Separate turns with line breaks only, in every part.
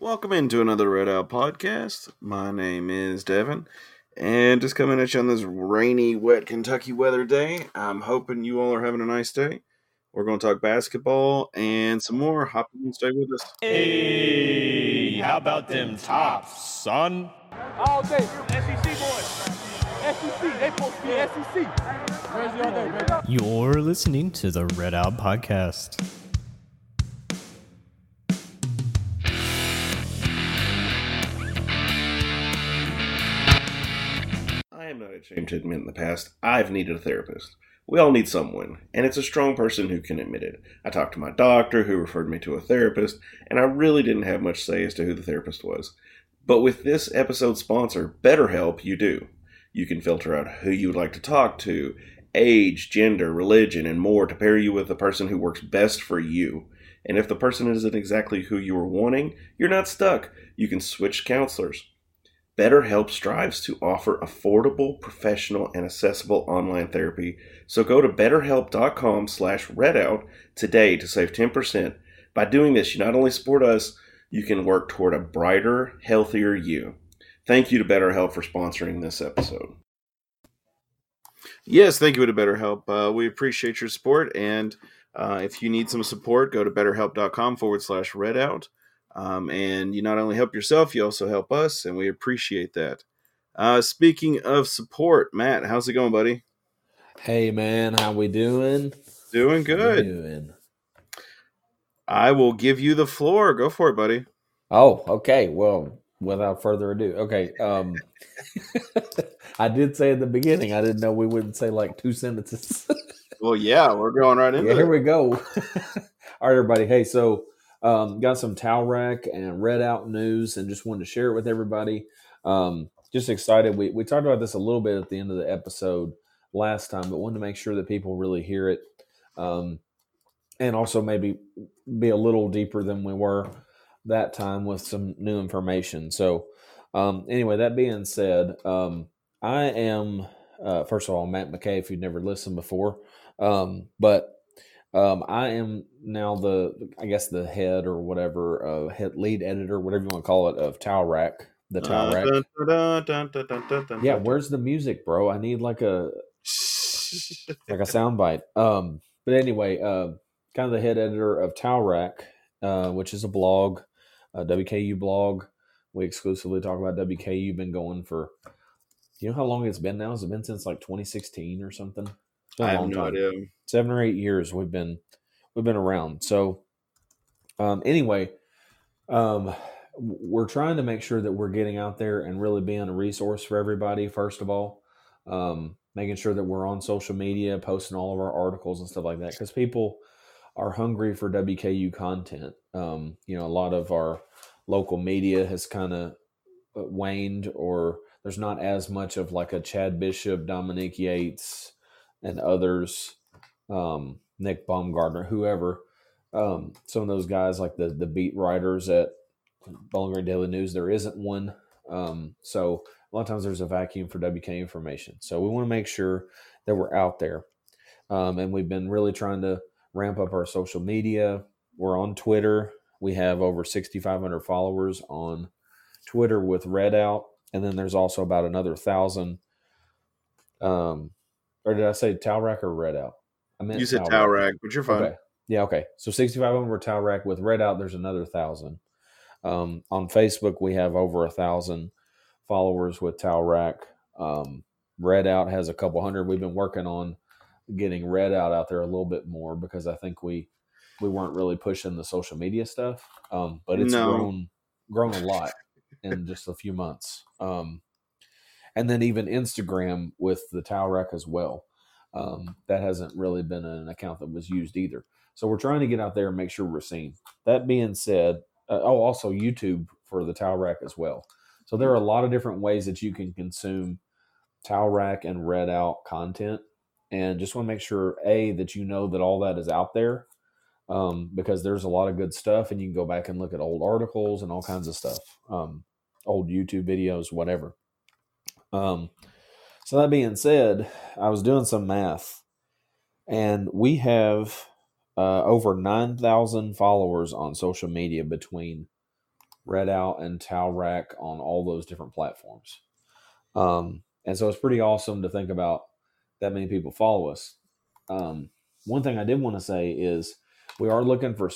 Welcome into another Red Out podcast. My name is Devin, and just coming at you on this rainy, wet Kentucky weather day. I'm hoping you all are having a nice day. We're going to talk basketball and some more. Hop in and stay with us.
Hey, how about them tops, son?
All day, SEC boys. SEC, they supposed to be SEC. Crazy all day, baby.
You're listening to the Red Out Podcast.
Am not ashamed to admit in the past, I've needed a therapist. We all need someone, and it's a strong person who can admit it. I talked to my doctor, who referred me to a therapist, and I really didn't have much say as to who the therapist was. But with this episode's sponsor, BetterHelp, you do. You can filter out who you would like to talk to, age, gender, religion, and more to pair you with the person who works best for you. And if the person isn't exactly who you were wanting, you're not stuck. You can switch counselors. BetterHelp strives to offer affordable, professional, and accessible online therapy. So go to betterhelp.com slash redout today to save 10%. By doing this, you not only support us, you can work toward a brighter, healthier you. Thank you to BetterHelp for sponsoring this episode. Yes, thank you to BetterHelp. Uh, we appreciate your support. And uh, if you need some support, go to betterhelp.com forward slash redout. Um, and you not only help yourself, you also help us, and we appreciate that. Uh, speaking of support, Matt, how's it going, buddy?
Hey man, how we doing?
Doing good.
Doing.
I will give you the floor. Go for it, buddy.
Oh, okay. Well, without further ado, okay. Um, I did say at the beginning I didn't know we wouldn't say like two sentences.
Well, yeah, we're going right into
yeah, here
it.
we go. All right, everybody. Hey, so um, got some towel rack and red out news, and just wanted to share it with everybody. Um, just excited. We we talked about this a little bit at the end of the episode last time, but wanted to make sure that people really hear it, um, and also maybe be a little deeper than we were that time with some new information. So, um, anyway, that being said, um, I am uh, first of all Matt McKay. If you've never listened before, um, but um, I am now the, I guess the head or whatever, uh, head lead editor, whatever you want to call it, of Towel Rack, the Towel Rack.
Dun, dun, dun,
Yeah, where's the music, bro? I need like a like a sound bite. Um, but anyway, uh, kind of the head editor of Towel Rack, uh, which is a blog, a WKU blog. We exclusively talk about WKU. Been going for, you know, how long it's been now? Has it been since like 2016 or something? Been
I
a
have
long
no
time.
idea.
seven or eight years we've been we've been around. So um anyway um we're trying to make sure that we're getting out there and really being a resource for everybody first of all. Um making sure that we're on social media posting all of our articles and stuff like that because people are hungry for wku content. Um you know a lot of our local media has kind of waned or there's not as much of like a chad bishop dominique yates and others, um, Nick Baumgartner, whoever, um, some of those guys like the the beat writers at Bowling Green Daily News, there isn't one. Um, so a lot of times there's a vacuum for WK information. So we want to make sure that we're out there. Um, and we've been really trying to ramp up our social media. We're on Twitter. We have over 6,500 followers on Twitter with Redout. And then there's also about another thousand um, or did I say towel rack or red out? I meant
You said
towel
towel rack, but you're fine.
Okay. Yeah, okay. So 65 of them were towel rack. With red out, there's another thousand. Um, on Facebook, we have over a thousand followers with towel rack. Um, red out has a couple hundred. We've been working on getting red out out there a little bit more because I think we we weren't really pushing the social media stuff. Um, but it's
No.
grown grown a lot in just a few months. Um, and then even Instagram with the towel rack as well. Um, that hasn't really been an account that was used either. So we're trying to get out there and make sure we're seen. That being said, uh, oh, also YouTube for the towel rack as well. So there are a lot of different ways that you can consume towel rack and red out content, and just want to make sure a that you know that all that is out there, um, because there's a lot of good stuff, and you can go back and look at old articles and all kinds of stuff, um, old YouTube videos, whatever. Um, so that being said, I was doing some math, and we have uh, over nine thousand followers on social media between Red Out and Towel Rack on all those different platforms. Um, and so it's pretty awesome to think about that many people follow us. Um, one thing I did want to say is we are looking for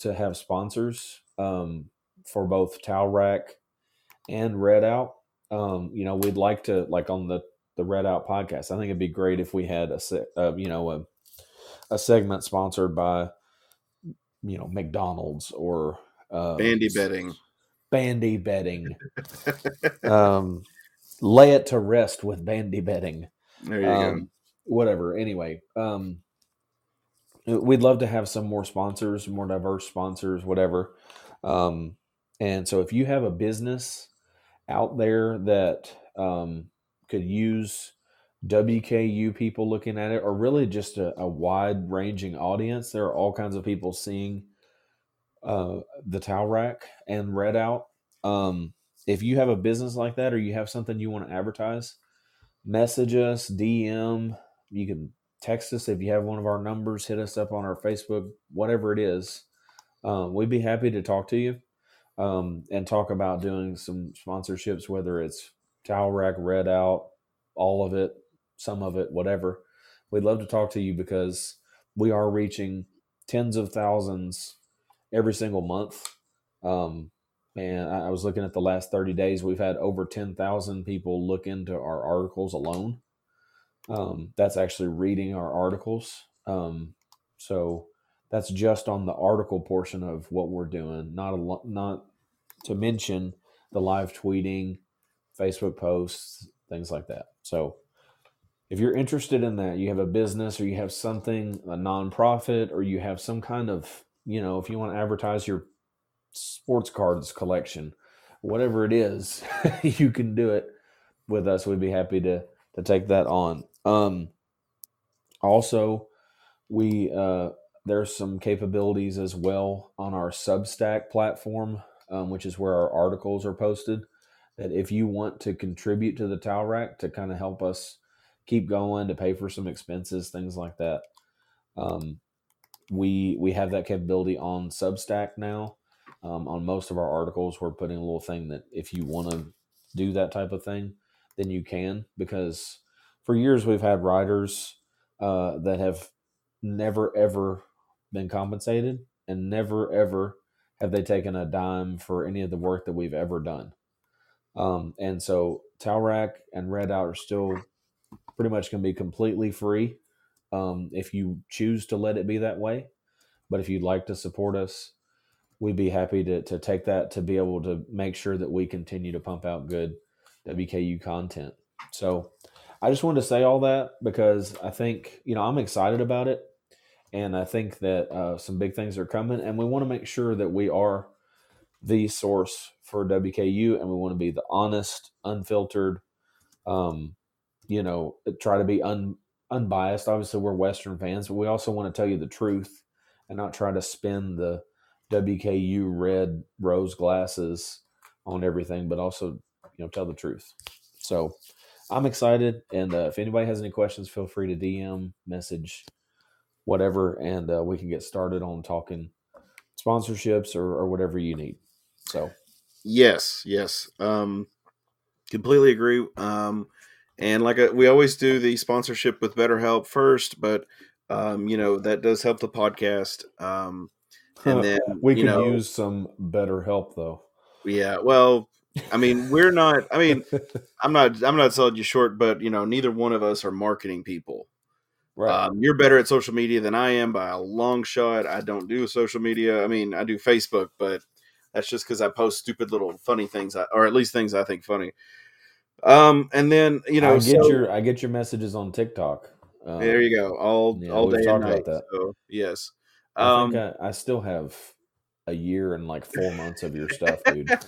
to have sponsors um, for both Towel Rack and Red Out. Um, you know, we'd like to like on the the Red Out podcast. I think it'd be great if we had a uh, you know a, a segment sponsored by you know McDonald's or uh,
Bandy betting.
Bandy betting. um, lay it to rest with bandy betting.
There you
Um,
go.
Whatever. Anyway, um, we'd love to have some more sponsors, more diverse sponsors, whatever. Um, and so, if you have a business out there that um, could use WKU people looking at it, or really just a, a wide ranging audience, there are all kinds of people seeing uh, the towel rack and red out. Um, if you have a business like that, or you have something you want to advertise, message us, DM. You can text us if you have one of our numbers. Hit us up on our Facebook, whatever it is. Um, we'd be happy to talk to you um, and talk about doing some sponsorships, whether it's towel rack, red out, all of it, some of it, whatever. We'd love to talk to you because we are reaching tens of thousands every single month. Um, and I was looking at the last 30 days, we've had over 10,000 people look into our articles alone. Um, that's actually reading our articles. Um, so that's just on the article portion of what we're doing, not a lo- not to mention the live tweeting, Facebook posts, things like that. So if you're interested in that, you have a business or you have something, a nonprofit, or you have some kind of, you know, if you want to advertise your sports cards collection, whatever it is, you can do it with us. We'd be happy to to take that on. Um, also, we uh, there's some capabilities as well on our Substack platform, um, which is where our articles are posted. That if you want to contribute to the towel rack to kind of help us keep going, to pay for some expenses, things like that, um, we we have that capability on Substack now. Um, on most of our articles, we're putting a little thing that if you want to do that type of thing, then you can. Because for years we've had writers uh, that have never ever been compensated, and never ever have they taken a dime for any of the work that we've ever done. Um, and so Towelrack and Red Out are still pretty much going to be completely free um, if you choose to let it be that way. But if you'd like to support us, we'd be happy to, to take that to be able to make sure that we continue to pump out good WKU content. So I just wanted to say all that because I think, you know, I'm excited about it. And I think that uh, some big things are coming. And we want to make sure that we are the source for WKU and we want to be the honest, unfiltered, um, you know, try to be un, unbiased. Obviously, we're Western fans, but we also want to tell you the truth and not try to spin the WKU red rose glasses on everything, but also, you know, tell the truth. So I'm excited. And uh, if anybody has any questions, feel free to DM, message, whatever, and uh, we can get started on talking sponsorships or, or whatever you need. So,
Yes, yes. Um, completely agree. Um, and like uh we always do the sponsorship with BetterHelp first, but um, you know that does help the podcast. Um, and then
we
know,
use some better help though.
yeah. Well, I mean, we're not. I mean, I'm not. I'm not selling you short, but you know, neither one of us are marketing people.
Right.
Um, you're better at social media than I am by a long shot. I don't do social media. I mean, I do Facebook, but that's just because I post stupid little funny things, I- or at least things I think funny. Um, and then you know,
I get
so-
your I get your messages on TikTok. Um,
there you go, all
yeah,
all day and night.
that.
So yes,
I
um,
think I, I still have a year and like four months of your stuff, dude.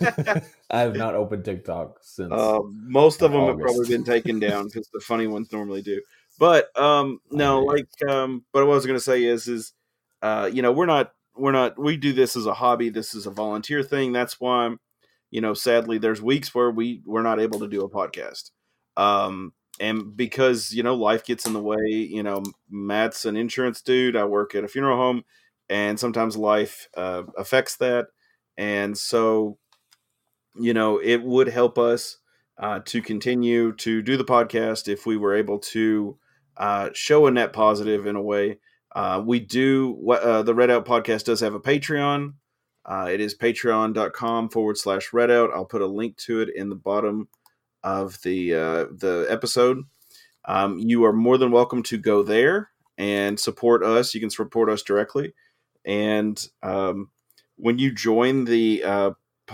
I have not opened TikTok since.
Uh, most of them have probably been taken down because the funny ones normally do. But um, no, like, um, but what I was going to say is, is uh, you know, we're not, we're not, we do this as a hobby. This is a volunteer thing. That's why, I'm, you know, sadly, there's weeks where we we're not able to do a podcast. Um, and because you know life gets in the way. You know, Matt's an insurance dude. I work at a funeral home, and sometimes life uh, affects that. And so, you know, it would help us uh, to continue to do the podcast if we were able to uh, show a net positive in a way. Uh, we do uh, the Red Out podcast does have a Patreon. Uh, it is patreon.com forward slash redout. I'll put a link to it in the bottom of the uh, the episode. Um, you are more than welcome to go there and support us. You can support us directly, and um, when you join the uh,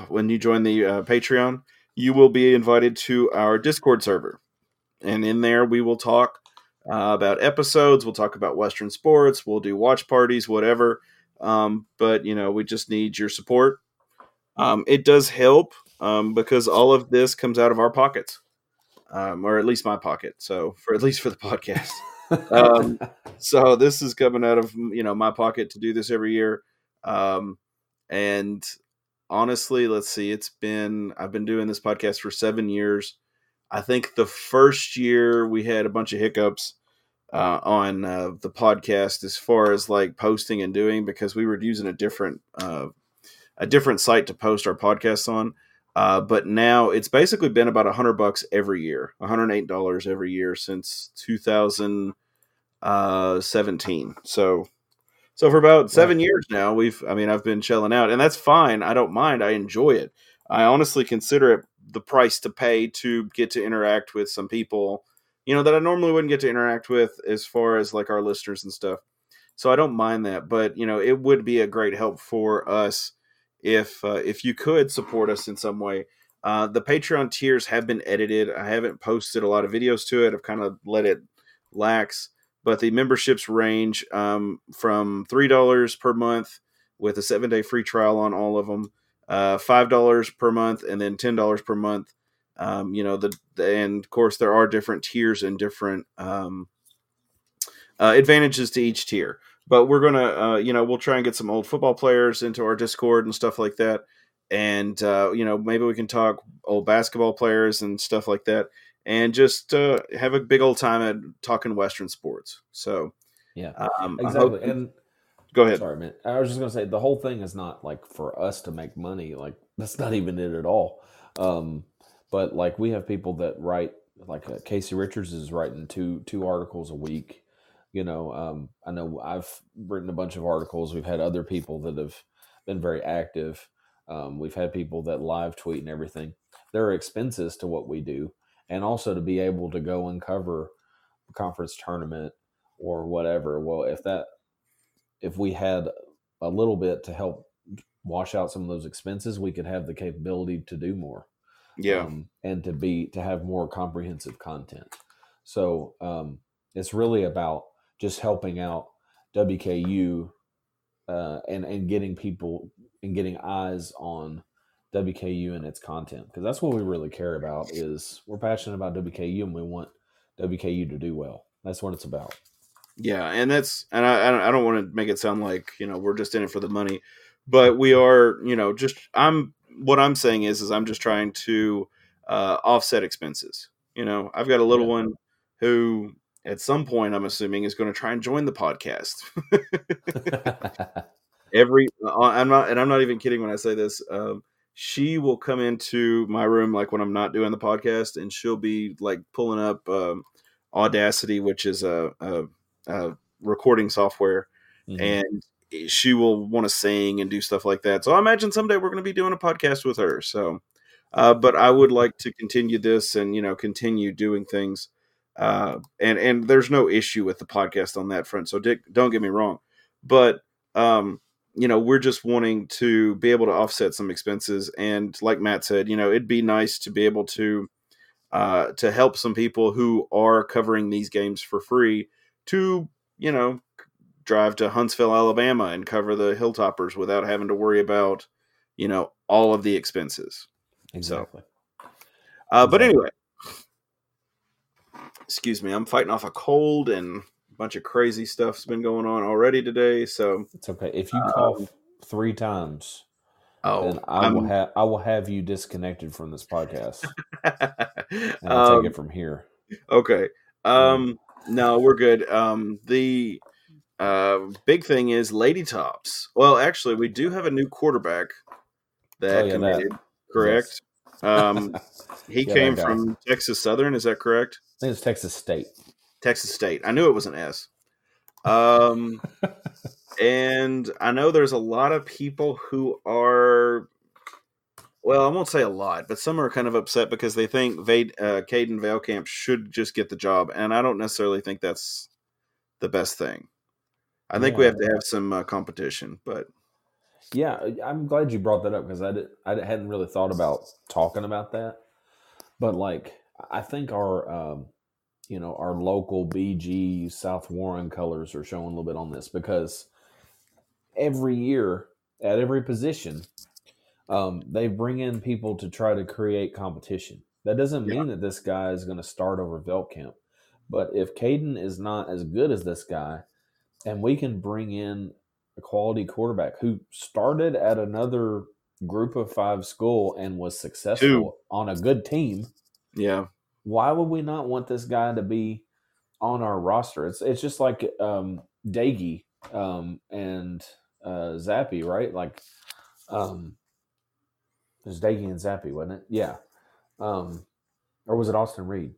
when you join the uh, Patreon, you will be invited to our Discord server, and in there we will talk uh, about episodes. We'll talk about Western sports. We'll do watch parties, whatever. Um, but you know, we just need your support. Um, it does help um, because all of this comes out of our pockets, um, or at least my pocket. So for at least for the podcast. um, so this is coming out of you know my pocket to do this every year. Um, and honestly, let's see, it's been I've been doing this podcast for seven years. I think the first year we had a bunch of hiccups uh, on uh, the podcast as far as like posting and doing because we were using a different uh, a different site to post our podcasts on. Uh, but now it's basically been about a hundred bucks every year, one hundred eight dollars every year since two thousand seventeen. So, so for about seven years now, we've I mean I've been shelling out, and that's fine. I don't mind. I enjoy it. I honestly consider it the price to pay to get to interact with some people you know that I normally wouldn't get to interact with as far as like our listeners and stuff. So I don't mind that, but you know it would be a great help for us if uh, if you could support us in some way. Uh, the Patreon tiers have been edited. I haven't posted a lot of videos to it. I've kind of let it lax, but the memberships range um, from three dollars per month with a seven day free trial on all of them, uh, five dollars per month, and then ten dollars per month. Um, you know the, the, and of course there are different tiers and different um, uh, advantages to each tier. But we're gonna uh, you know we'll try and get some old football players into our discord and stuff like that. And uh, you know maybe we can talk old basketball players and stuff like that. And just uh, have a big old time at talking western sports. So
yeah.
um,
exactly. and
go ahead
sorry man i was just gonna say the whole thing is not like for us to make money like that's not even it at all um, but like we have people that write like uh, Casey Richards is writing two two articles a week. You know, um, I know I've written a bunch of articles. We've had other people that have been very active. Um, we've had people that live tweet and everything. There are expenses to what we do, and also to be able to go and cover a conference tournament or whatever. Well, if that if we had a little bit to help wash out some of those expenses, we could have the capability to do more.
Yeah.
Um, and to be to have more comprehensive content. So um, it's really about just helping out wku uh, and and getting people and getting eyes on wku and its content. Because that's what we really care about is we're passionate about wku and we want wku to do well. That's what it's about
yeah and that's and i i don't, want to make it sound like you know we're just in it for the money but we are you know just i'm what I'm saying is, is I'm just trying to uh, offset expenses. You know, I've got a little yeah. one who, at some point, I'm assuming is going to try and join the podcast. Every, uh, I'm not, and I'm not even kidding when I say this. Um, she will come into my room like when I'm not doing the podcast, and she'll be like pulling up um, Audacity, which is a, a, a recording software, mm-hmm. and she will want to sing and do stuff like that. So I imagine someday we're going to be doing a podcast with her. So, uh, but I would like to continue this and you know continue doing things. Uh, and and there's no issue with the podcast on that front. So Dick, don't get me wrong, but um, you know we're just wanting to be able to offset some expenses. And like Matt said, you know it'd be nice to be able to uh, to help some people who are covering these games for free to you know drive to Huntsville, Alabama, and cover the Hilltoppers without having to worry about, you know, all of the expenses.
Exactly.
So, uh, exactly. But anyway, excuse me, I'm fighting off a cold and a bunch of crazy stuff's been going on already today. So
it's okay if you cough um, three times.
Oh,
then I I'm, will have I will have you disconnected from this podcast, and I'll um, take it from here.
Okay. Um, no, we're good. Um, the uh, big thing is Lady Tops. Well, actually, we do have a new quarterback that oh, yeah, committed. That. Correct. Yes. Um, he
Yeah,
came from Texas Southern. Is that correct?
I think it's Texas State.
Texas State. I knew it was an S. Um, and I know there's a lot of people who are, well, I won't say a lot, but some are kind of upset because they think Vade, uh, Caden Veltkamp should just get the job, and I don't necessarily think that's the best thing. I think we have to have some uh, competition, but
Yeah, I'm glad you brought that up because I did, I hadn't really thought about talking about that. But like, I think our, um, you know, our local BG South Warren colors are showing a little bit on this because every year at every position, um, they bring in people to try to create competition. That doesn't mean that this guy is going to start over Veltkamp, but if Caden is not as good as this guy, and we can bring in a quality quarterback who started at another group of five school and was successful
Two.
on a good team,
yeah,
why would we not want this guy to be on our roster? It's it's just like um Doege um and uh Zappe, right? Like um was Doege and Zappe, wasn't it? Yeah. Um or was it Austin Reed?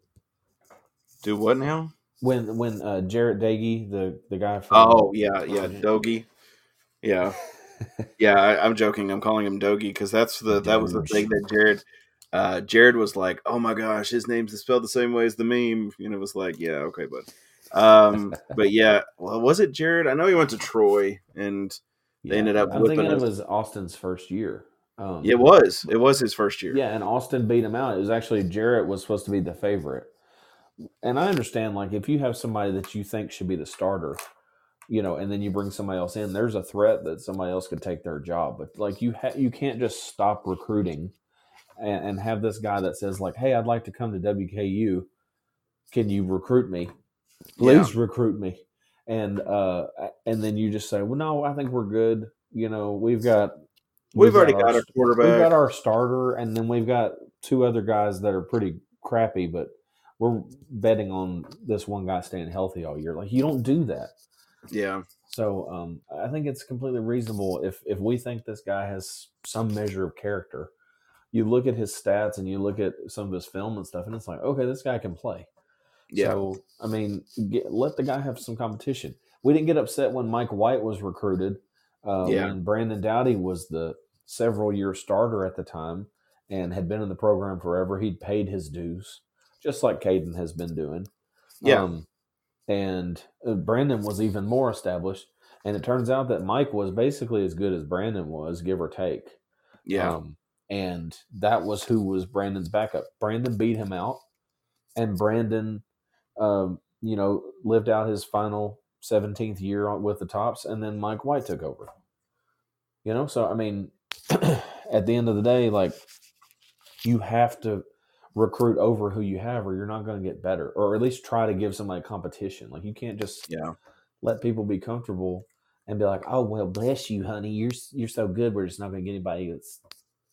do what now?
When when uh Jarrett Doege, the the guy from
Oh yeah, yeah, Dogie. Yeah, yeah. I, I'm joking. I'm calling him Dogie because that's the that was the thing that Jared. Uh, Jared was like, "Oh my gosh, his name's spelled the same way as the meme," and it was like, "Yeah, okay, bud." Um, but yeah, well, was it Jared? I know he went to Troy, and they ended up
I'm thinking it was Austin's first year. Um,
it was it was his first year.
Yeah, and Austin beat him out. It was actually Jarrett was supposed to be the favorite. And I understand, like, if you have somebody that you think should be the starter, you know, and then you bring somebody else in, there's a threat that somebody else could take their job. But like, you ha- you can't just stop recruiting and, and have this guy that says like, "Hey, I'd like to come to WKU. Can you recruit me? Please recruit me." And uh, and then you just say, "Well, no, I think we're good. You know, we've got."
We've already
our
got our quarterback,
We've got our starter, and then we've got two other guys that are pretty crappy, but we're betting on this one guy staying healthy all year. Like you don't do that.
yeah,
So um, I think it's completely reasonable if if we think this guy has some measure of character. You look at his stats and you look at some of his film and stuff, and it's like, okay, this guy can play.
yeah,
So I mean, get, let the guy have some competition. We didn't get upset when Mike White was recruited. Uh,
Yeah.
When Brandon Doughty was the several year starter at the time and had been in the program forever, he'd paid his dues, just like Caden has been doing.
Yeah.
Um, and uh, Brandon was even more established. And it turns out that Mike was basically as good as Brandon was, give or take.
yeah,
Um, and that was who was Brandon's backup. Brandon beat him out, and Brandon, um, you know, lived out his final 17th year with the tops, and then Mike White took over. You know, so I mean, at the end of the day, like, you have to recruit over who you have, or you're not going to get better, or at least try to give somebody competition. Like, you can't just
yeah,
let people be comfortable and be like, "Oh well, bless you, honey. You're you're so good. We're just not going to get anybody that's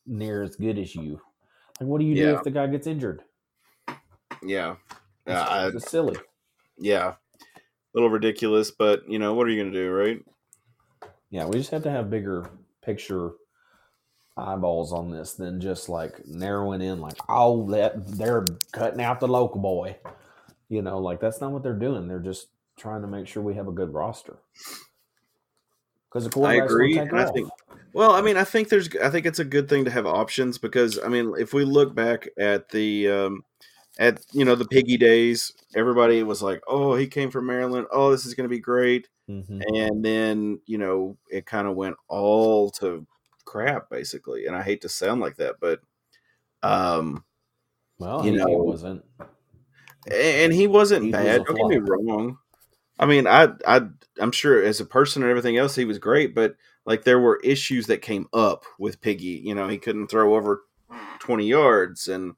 near as good as you." Like, what do you do if the guy gets injured?
yeah.
It's,
Uh, I,
it's silly.
yeah, little ridiculous, but you know what are you gonna do, right?
Yeah, we just have to have bigger picture eyeballs on this than just like narrowing in, like, "Oh, that they're cutting out the local boy." You know, like that's not what they're doing. They're just trying to make sure we have a good roster. Because the
I agree,
take
and I think Well, I mean, I think there's, I think it's a good thing to have options because, I mean, if we look back at the, um, at you know the piggy days, everybody was like, "Oh, he came from Maryland. Oh, this is going to be great,"
Mhm.
and then you know it kind of went all to crap basically. And I hate to sound like that, but, um,
Well,
you
he, he
know,
wasn't.
and he wasn't
He
bad.
a
Don't get me wrong. I mean, I, I, I'm sure as a person and everything else, he was great. But like, there were issues that came up with Piggy. You know, he couldn't throw over 20 yards, and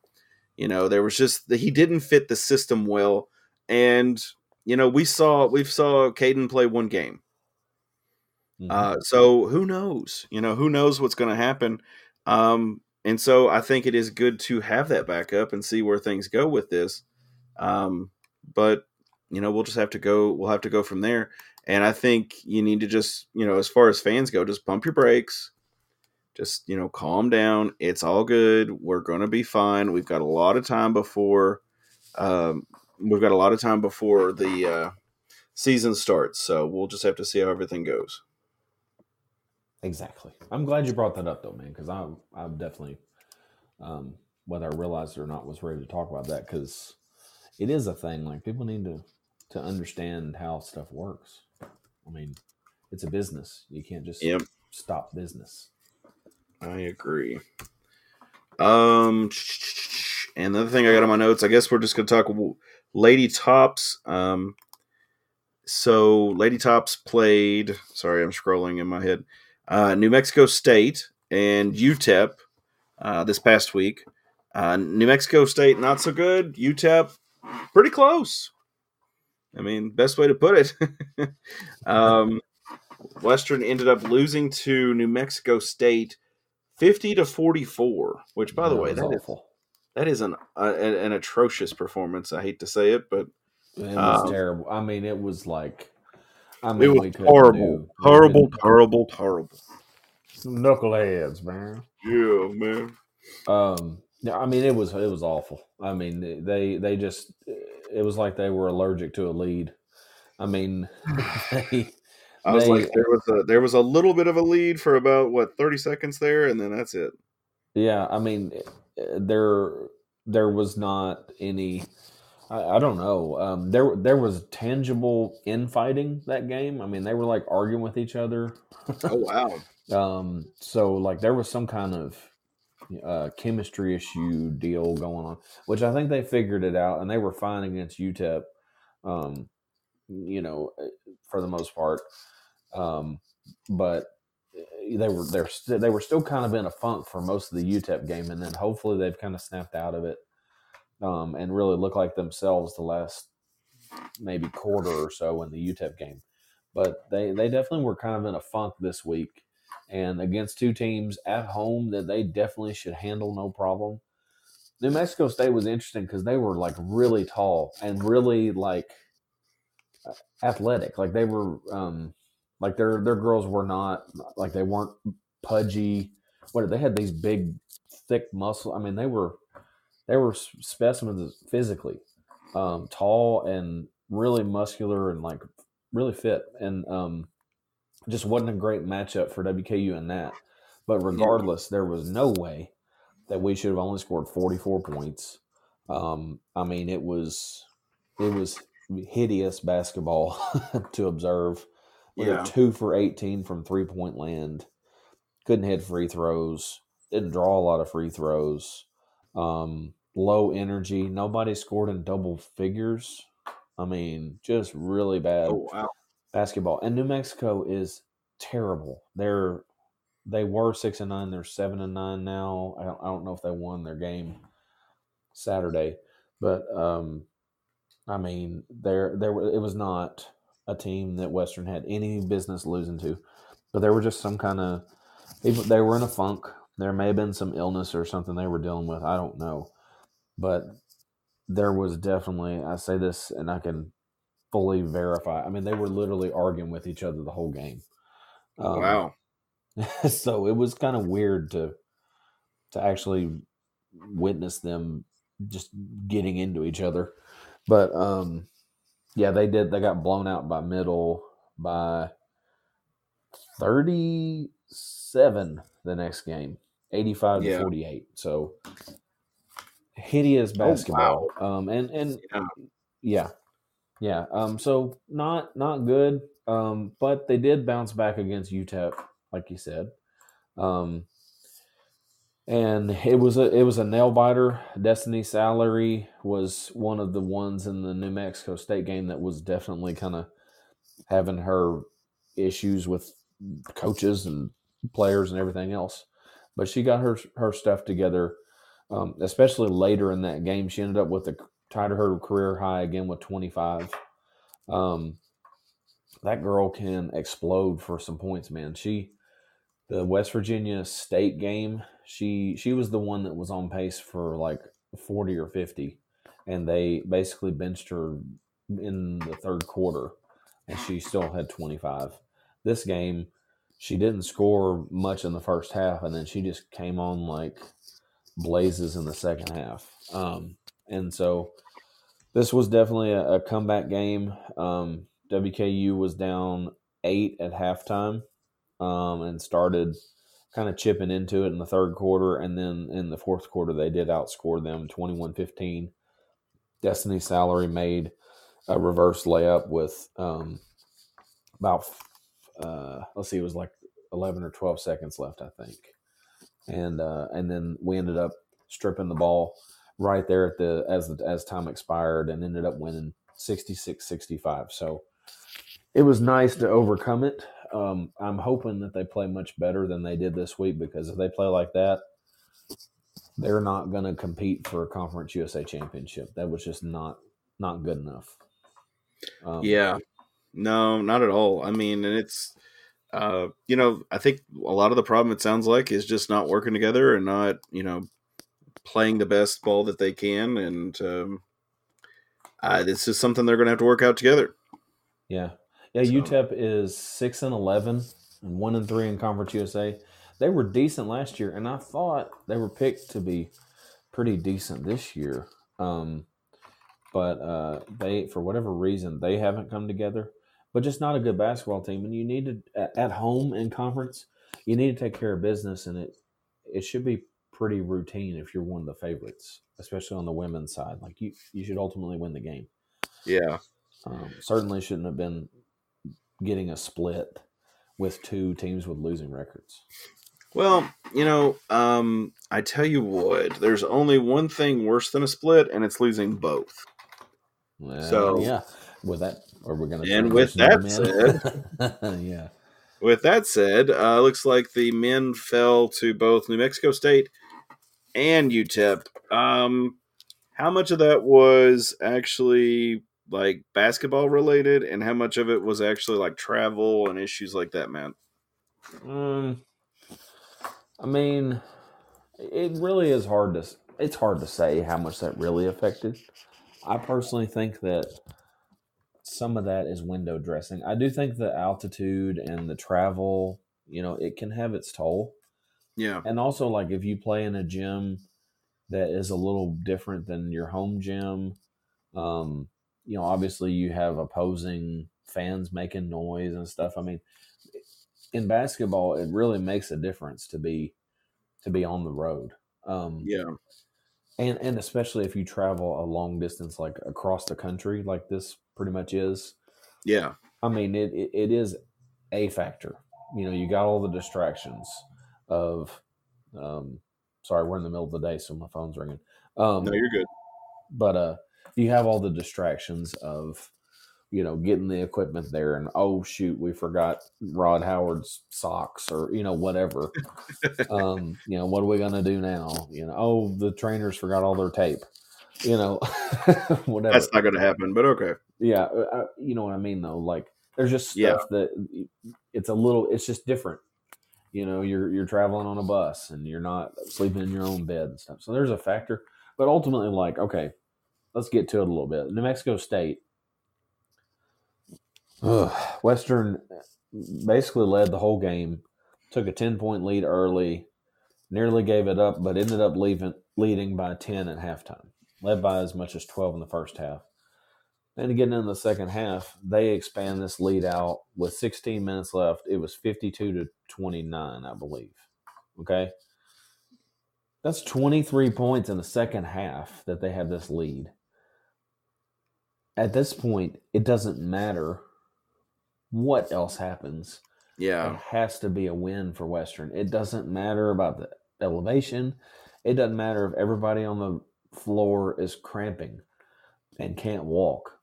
you know, there was just that he didn't fit the system well. And you know, we saw we saw Caden play one game.
Mhm.
Uh, so who knows? You know, who knows what's going to happen? Um, and so I think it is good to have that backup and see where things go with this. Um, but you know, we'll just have to go. We'll have to go from there. And I think you need to just, you know, as far as fans go, just pump your brakes. Just you know, calm down. It's all good. We're gonna be fine. We've got a lot of time before. Um, we've got a lot of time before the uh, season starts, so we'll just have to see how everything goes.
Exactly. I'm glad you brought that up though, man, because i'm i'm definitely, um, whether I realized it or not, was ready to talk about that because it is a thing. Like people need to to understand how stuff works. I mean, it's a business. You can't just
Yep.
stop business.
I agree. Um, and the other thing I got on my notes, I guess we're just gonna talk Lady Tops. Um, so Lady Tops played. Sorry, I'm scrolling in my head. Uh, New Mexico State and UTEP uh, this past week. Uh, New Mexico State not so good. UTEP pretty close. I mean, best way to put it. um, Western ended up losing to New Mexico State 50 to 44, which, by the
That
way,
was
that is,
awful.
that is an, uh, an, an atrocious performance. I hate to say it, but
It was
Um,
terrible. I mean, it was like, I mean, we
was
couldn't
horrible.
do- we
Horrible, horrible, horrible.
knuckleheads, man.
Yeah, man.
Um, yeah, I mean, it was it was awful. I mean, they they just it was like they were allergic to a lead. I mean, they,
I was
They-
like, there was a there was a little bit of a lead for about what 30 seconds there, and then that's it.
yeah, I mean, eh, there there was not any. I, I don't know. Um, there there was tangible infighting that game. I mean, they were like arguing with each other.
Oh wow.
Um, so like there was some kind of uh, chemistry issue deal going on, which I think they figured it out, and they were fine against UTEP. Um, you know, eh, for the most part, um, but eh, they were they're st- they were still kind of in a funk for most of the UTEP game, and then hopefully they've kind of snapped out of it um, and really look like themselves the last maybe quarter or so in the UTEP game. But they they definitely were kind of in a funk this week, and against two teams at home that they definitely should handle no problem. New Mexico State was interesting because they were like really tall and really like athletic. Like they were, um, like their their girls were not like they weren't pudgy. What they had these big, thick muscle. I mean, they were they were specimens physically, um, tall and really muscular and like really fit. And um, just wasn't a great matchup for WKU in that. But regardless, there was no way that we should have only scored 44 points. Um, I mean, it was it was hideous basketball to observe. We were
Yeah.
two for 18 from three point land. Couldn't hit free throws. Didn't draw a lot of free throws. Um, low energy. Nobody scored in double figures. I mean, just really bad
Oh wow.
basketball. And New Mexico is terrible. They're they were six and nine. They're seven and nine now. I don't, I don't know if they won their game Saturday, but um, I mean, there there it was not a team that Western had any business losing to, but there were just some kind of. They were in a funk. There may have been some illness or something they were dealing with. I don't know, but there was definitely. I say this, and I can fully verify. I mean, they were literally arguing with each other the whole game. Um,
wow.
so it was kind of weird to to actually witness them just getting into each other. But um yeah, they did they got blown out by middle by 37 the next game. 85
Yeah.
to 48. So hideous basketball. Um and and
Yeah.
yeah. Yeah. Um so not not good. Um but they did bounce back against UTEP like you said. Um and it was a it was a nail biter. Destiny Salary was one of the ones in the New Mexico State game that was definitely kind of having her issues with coaches and players and everything else. But she got her her stuff together, um, especially later in that game. She ended up with a tied her career high again with twenty five. Um, that girl can explode for some points, man. She the West Virginia State game, she she was the one that was on pace for like 40 or 50 and they basically benched her in the third quarter and she still had 25. This game she didn't score much in the first half, and then she just came on like blazes in the second half. Um, and so this was definitely a, a comeback game. Um, WKU was down eight at halftime um, and started kind of chipping into it in the third quarter. And then in the fourth quarter, they did outscore them 21 15. Destiny Salary made a reverse layup with um, about, uh, let's see, it was like 11 or 12 seconds left, I think. And, uh, and then we ended up stripping the ball right there at the as the, as time expired and ended up winning 66-65 so it was nice to overcome it um, i'm hoping that they play much better than they did this week because if they play like that they're not going to compete for a conference usa championship that was just not not good enough um,
Yeah. No, not at all. I mean, and it's uh, you know, I think a lot of the problem it sounds like is just not working together and not, you know, playing the best ball that they can and um uh, it's just something they're going to have to work out together.
Yeah, yeah.
So-
UTEP is six and eleven and one and three in Conference USA. They were decent last year, and I thought they were picked to be pretty decent this year. Um, but uh, they, for whatever reason, they haven't come together. But just not a good basketball team, and you need to at- home in conference, you need to take care of business, and it it should be pretty routine if you're one of the favorites, especially on the women's side. Like you, you should ultimately win the game.
Yeah.
Um, certainly shouldn't have been getting a split with two teams with losing records.
Well, you know, um, I tell you what, there's only one thing worse than a split, and it's losing both.
Well,
So-
yeah, with that, are we're going to?
And with
that said, yeah,
With that said, uh, looks like the men fell to both New Mexico State and UTEP. Um, how much of that was actually like basketball related, and how much of it was actually like travel and issues like that, man?
um, I mean, it really is hard to. It's hard to say how much that really affected. I personally think that some of that is window dressing. I do think the altitude and the travel, you know, it can have its toll.
Yeah,
and also like if you play in a gym that is a little different than your home gym um you know obviously you have opposing fans making noise and stuff i mean in basketball it really makes a difference to be to be on the road um
yeah,
and and especially if you travel a long distance like across the country like this pretty much is
yeah,
I mean, it, it, it is a factor. You know, you got all the distractions of, um, sorry, we're in the middle of the day, so my phone's ringing. Um,
no, you're good.
but uh, you have all the distractions of, you know, getting the equipment there, and oh shoot, we forgot Rod Howard's socks, or you know, whatever. um, you know, what are we gonna do now? You know, oh, the trainers forgot all their tape. You know, whatever
That's not going to happen, but okay.
yeah uh, uh, you know what i mean though like there's just
Yeah.
stuff that it's a little it's just different you know you're you're traveling on a bus and you're not sleeping in your own bed and stuff so there's a factor but ultimately like okay let's get to it a little bit new mexico state ugh, western basically led the whole game took a 10 point lead early nearly gave it up but ended up leaving leading by 10 at halftime led by as much as 12 in the first half and getting in the second half, they expand this lead out with 16 minutes left. It was 52 to 29, I believe. Okay. That's 23 points in the second half that they have this lead. At this point, it doesn't matter what else happens.
Yeah.
It has to be a win for Western. It doesn't matter about the elevation. It doesn't matter if everybody on the floor is cramping and can't walk.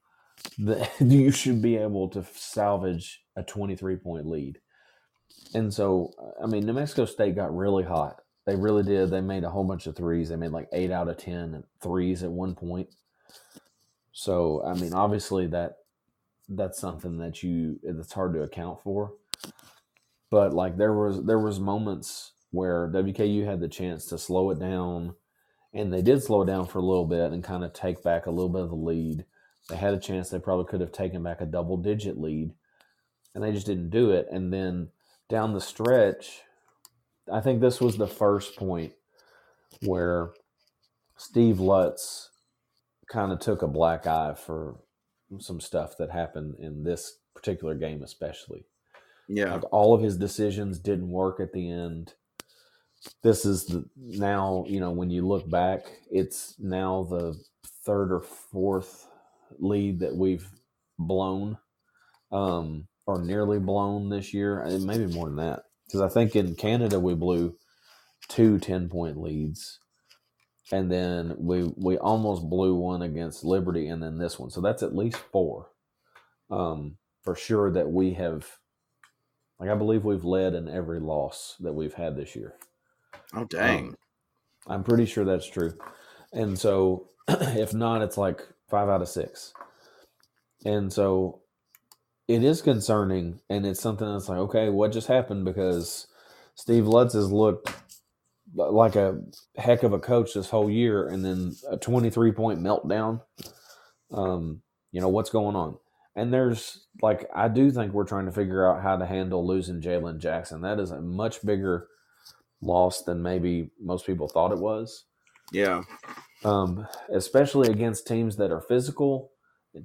The, you should be able to salvage a 23 point lead. And so, I mean, New Mexico State got really hot. They really did. They made a whole bunch of threes. They made like eight out of 10 threes at one point. So, I mean, obviously that that's something that you that's hard to account for but like there was there was moments where WKU had the chance to slow it down and they did slow it down for a little bit and kind of take back a little bit of the lead. They had a chance they probably could have taken back a double digit lead and they just didn't do it and then down the stretch, I think this was the first point where Steve Lutz kind of took a black eye for some stuff that happened in this particular game, especially.
Yeah.
Like all of his decisions didn't work at the end. This is the now, you know, when you look back, it's now the third or fourth lead that we've blown, um, or nearly blown this year. and Maybe more than that. Because I think in Canada we blew two 10 point leads. And then we we almost blew one against Liberty and then this one. So that's at least four. Um, for sure that we have like I believe we've led in every loss that we've had this year.
Oh dang.
Um, I'm pretty sure that's true. And so if not, it's like five out of six. And so it is concerning and it's something that's like, okay, what just happened? Because Steve Lutz has looked like a heck of a coach this whole year and then a 23 point meltdown. Um, you know, what's going on? And there's like I do think we're trying to figure out how to handle losing Jalen Jackson. That is a much bigger loss than maybe most people thought it was.
yeah.
Um, especially against teams that are physical,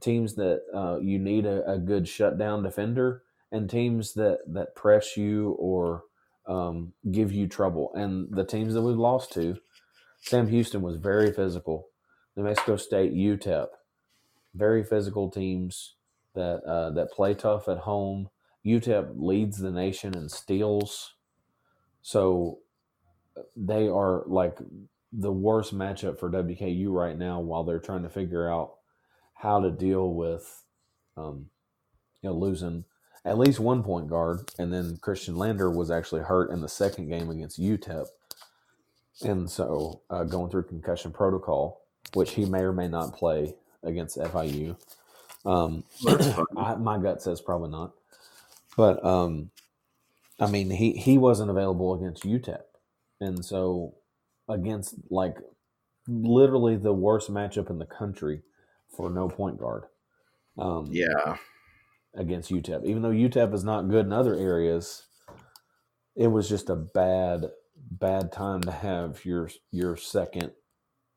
teams that uh, you need a, a good shutdown defender, and teams that that press you or um, give you trouble. And the teams that we've lost to, Sam Houston was very physical. New Mexico State, UTEP, very physical teams that uh, that play tough at home. UTEP leads the nation in steals, so they are like the worst matchup for WKU right now. While they're trying to figure out how to deal with, um, you know, losing at least one point guard, and then Khristian Lander was actually hurt in the second game against UTEP, and so uh, going through concussion protocol, which he may or may not play against FIU. Um, I, my gut says probably not, but um, I mean he he wasn't available against UTEP, and so against like literally the worst matchup in the country for no point guard. Um,
Yeah.
Against UTEP. Even though UTEP is not good in other areas, it was just a bad, bad time to have your your second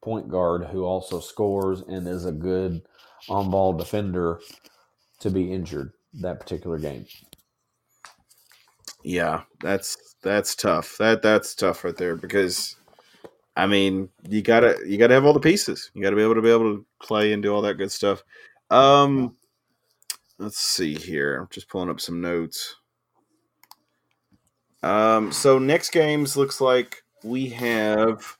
point guard who also scores and is a good on ball defender to be injured that particular game.
Yeah, that's that's tough. That that's tough right there because I mean, you gotta you gotta have all the pieces. You gotta be able to be able to play and do all that good stuff. Um let's see here. I'm just pulling up some notes. Um so next games looks like we have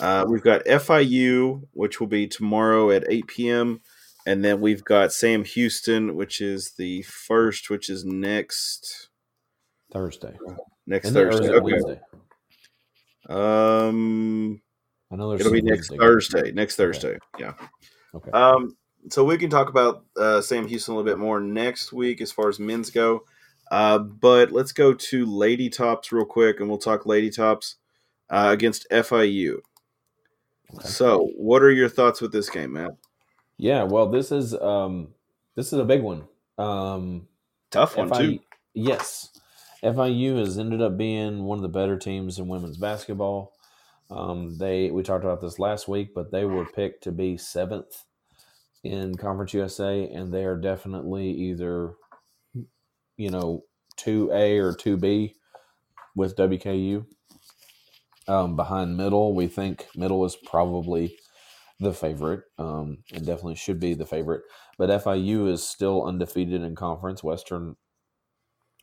uh we've got FIU, which will be tomorrow at 8 p.m. And then we've got Sam Houston, which is the first, which is next
Thursday.
next
Isn't or is
Thursday. Okay.
Wednesday?
Um,
I know there's
it'll be next
Wednesday.
Thursday. Next Thursday. Yeah.
Okay.
Um, so we can talk about uh, Sam Houston a little bit more next week as far as men's go. Uh, but let's go to Lady Tops real quick, and we'll talk Lady Tops uh, against FIU.
Okay.
So, what are your thoughts with this game, Matt?
Yeah, well, this is um, this is a big one. Um,
Tough one too.
Yes. FIU has ended up being one of the better teams in women's basketball. Um, they we talked about this last week, but they were picked to be seventh in Conference USA, and they are definitely either you know two A or two B with WKU. Um, behind middle, we think middle is probably the favorite, um, and definitely should be the favorite. But FIU is still undefeated in conference. Western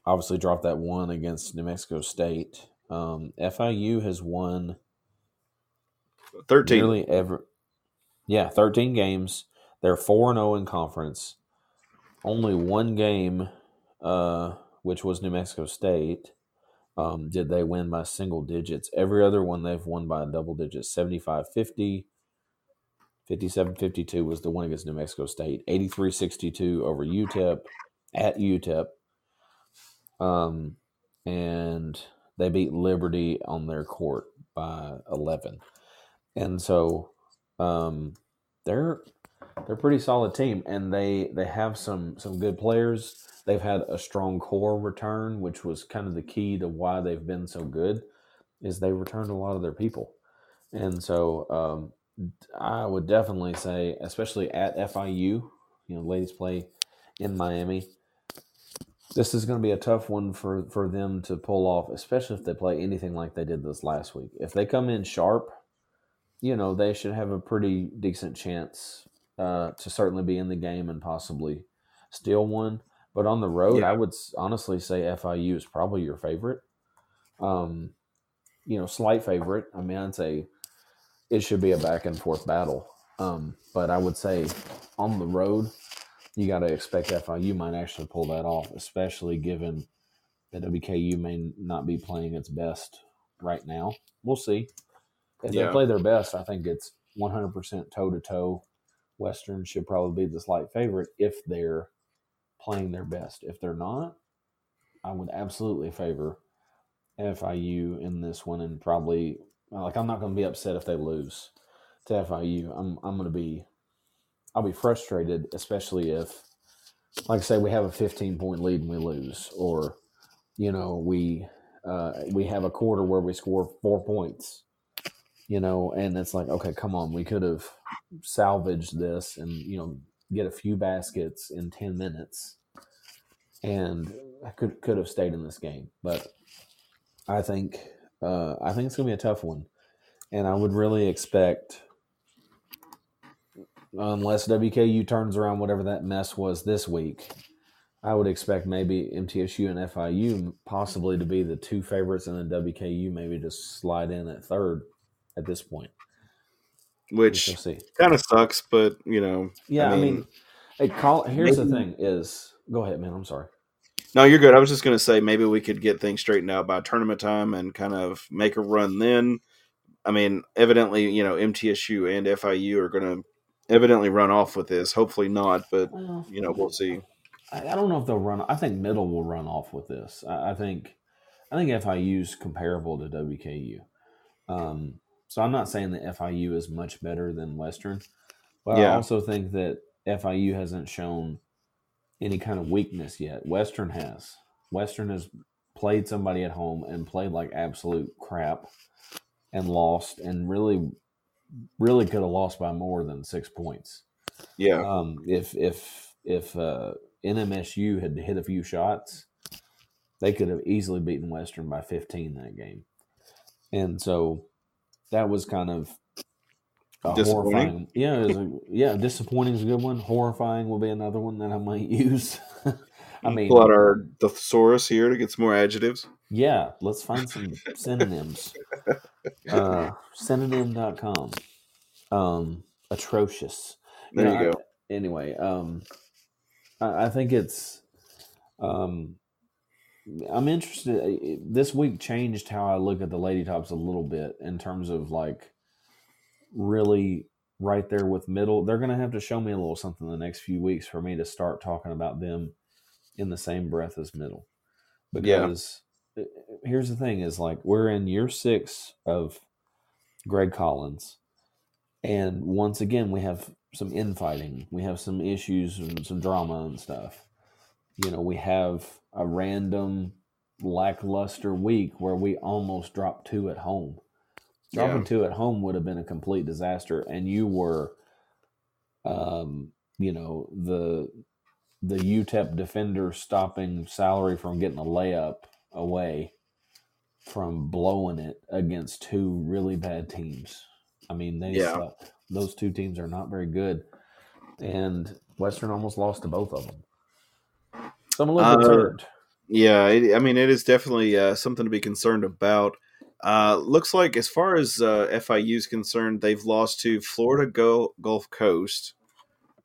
obviously dropped that one against New Mexico State. Um, FIU has won
Thirteen.
nearly every, yeah, thirteen games. They're four and zero in conference. Only one game, uh, which was New Mexico State, um, did they win by single digits. Every other one they've won by double digits 75 50. 57 52 was the one against New Mexico State. 83 62 over UTEP at UTEP. Um, and they beat Liberty on their court by 11. And so um, they're they're pretty solid team, and they they have some some good players. They've had a strong core return, which was kind of the key to why they've been so good. Is they returned a lot of their people, and so um, I would definitely say, especially at FIU, you know, ladies play in Miami. This is going to be a tough one for for them to pull off, especially if they play anything like they did this last week. If they come in sharp, you know, they should have a pretty decent chance uh, to certainly be in the game and possibly steal one. But on the road,
Yeah.
I would honestly say FIU is probably your favorite. Um, you know, slight favorite. I mean, I'd say it should be a back and forth battle. Um, but I would say on the road, you got to expect FIU might actually pull that off, especially given that WKU may not be playing its best right now. We'll see. If
Yeah.
they play their best, I think it's 100% toe to toe. Western should probably be the slight favorite if they're playing their best. If they're not, I would absolutely favor FIU in this one, and probably like I'm not going to be upset if they lose to FIU. I'm I'm going to be I'll be frustrated, especially if, like I say, we have a 15 point lead and we lose, or you know we uh, we have a quarter where we score four points, you know, and it's like okay, come on, we could have salvaged this and you know get a few baskets in 10 minutes, and I could could have stayed in this game, but I think uh, I think it's gonna be a tough one, and I would really expect, unless WKU turns around whatever that mess was this week, I would expect maybe MTSU and FIU possibly to be the two favorites, and then WKU maybe just slide in at third at this point.
Which
shall see.
kind of sucks, but you know,
Yeah, I mean, hey, call, here's the thing: is go ahead, man. I'm sorry.
no, you're good. I was just going to say maybe we could get things straightened out by tournament time and kind of make a run then. I mean, evidently, you know, MTSU and FIU are going to evidently run off with this. Hopefully not, but
Well,
you know, we'll see.
I, I don't know if they'll run. I think Middle will run off with this. I, I think, I think FIU's comparable to WKU. Um, so I'm not saying that FIU is much better than Western, but I also think that FIU hasn't shown any kind of weakness yet. Western has. Western has played somebody at home and played like absolute crap and lost and really really could have lost by more than six points
Yeah,
um, if if if uh, NMSU had hit a few shots, they could have easily beaten Western by 15 that game. And so that was kind of
Disappointing?
horrifying. Yeah, it was a, yeah, disappointing is a good one. Horrifying will be another one that I might use. I mean,
pull out our thesaurus here to get some more adjectives.
yeah, let's find some synonyms. Uh, synonym.com. Um, atrocious.
There
know,
you
I-
go.
anyway, um, I, I think it's. Um, I'm interested. This week changed how I look at the Lady Tops a little bit in terms of like really right there with middle. They're going to have to show me a little something the next few weeks for me to start talking about them in the same breath as middle. Because uh, here's the thing: is like we're in year six of Greg Collins, and once again we have some infighting, we have some issues and some drama and stuff. You know, we have a random lackluster week where we almost dropped two at home. Dropping
Yeah.
two at home would have been a complete disaster, and you were, um, you know, the the UTEP defender stopping salary from getting a layup away from blowing it against two really bad teams. I mean, they
Yeah.
suck. those two teams are not very good, and Western almost lost to both of them. So I'm a little
Uh,
concerned.
Yeah, it, I mean, it is definitely uh, something to be concerned about. Uh, looks like, as far as uh, FIU is concerned, they've lost to Florida Gul- Gulf Coast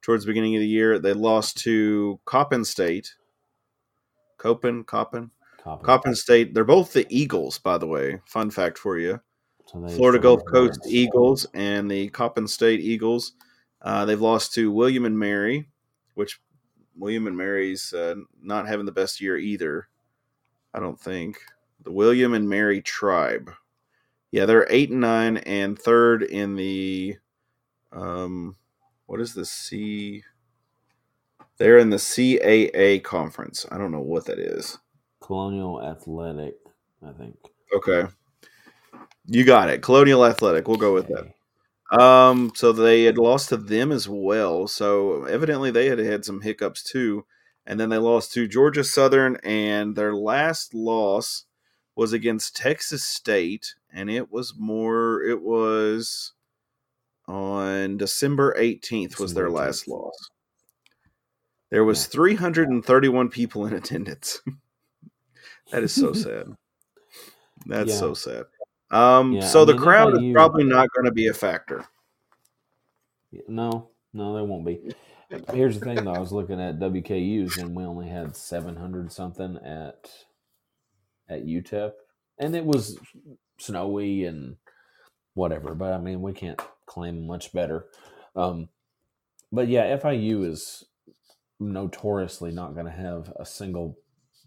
towards the beginning of the year. They lost to Coppin State. Coppin, Coppin,
Copy.
Coppin State. They're both the Eagles, by the way. Fun fact for you.
So
Florida Gulf Coast. Eagles and the Coppin State Eagles. Uh, they've lost to William and Mary, which William and Mary's uh, not having the best year either. I don't think the William and Mary tribe. Yeah, they're eight and nine and third in the um, what is the C? They're in the CAA conference. I don't know what that is.
Colonial Athletic, I think.
Okay. You got it. Colonial Athletic. We'll go with that. Um, so they had lost to them as well. So evidently they had had some hiccups too. And then they lost to Georgia Southern, and their last loss was against Texas State, and it was more. It was on December eighteenth was their last loss. There was three hundred and thirty-one people in attendance. that is so sad. That's
Yeah.
so sad. Um,
Yeah,
so
I
the
mean,
crowd is
FIU
probably not going to be a factor.
No, no, they won't be. Here's the thing, though. I was looking at WKU's, and we only had 700 something at at UTEP, and it was snowy and whatever. But I mean, we can't claim much better. Um, but yeah, FIU is notoriously not going to have a single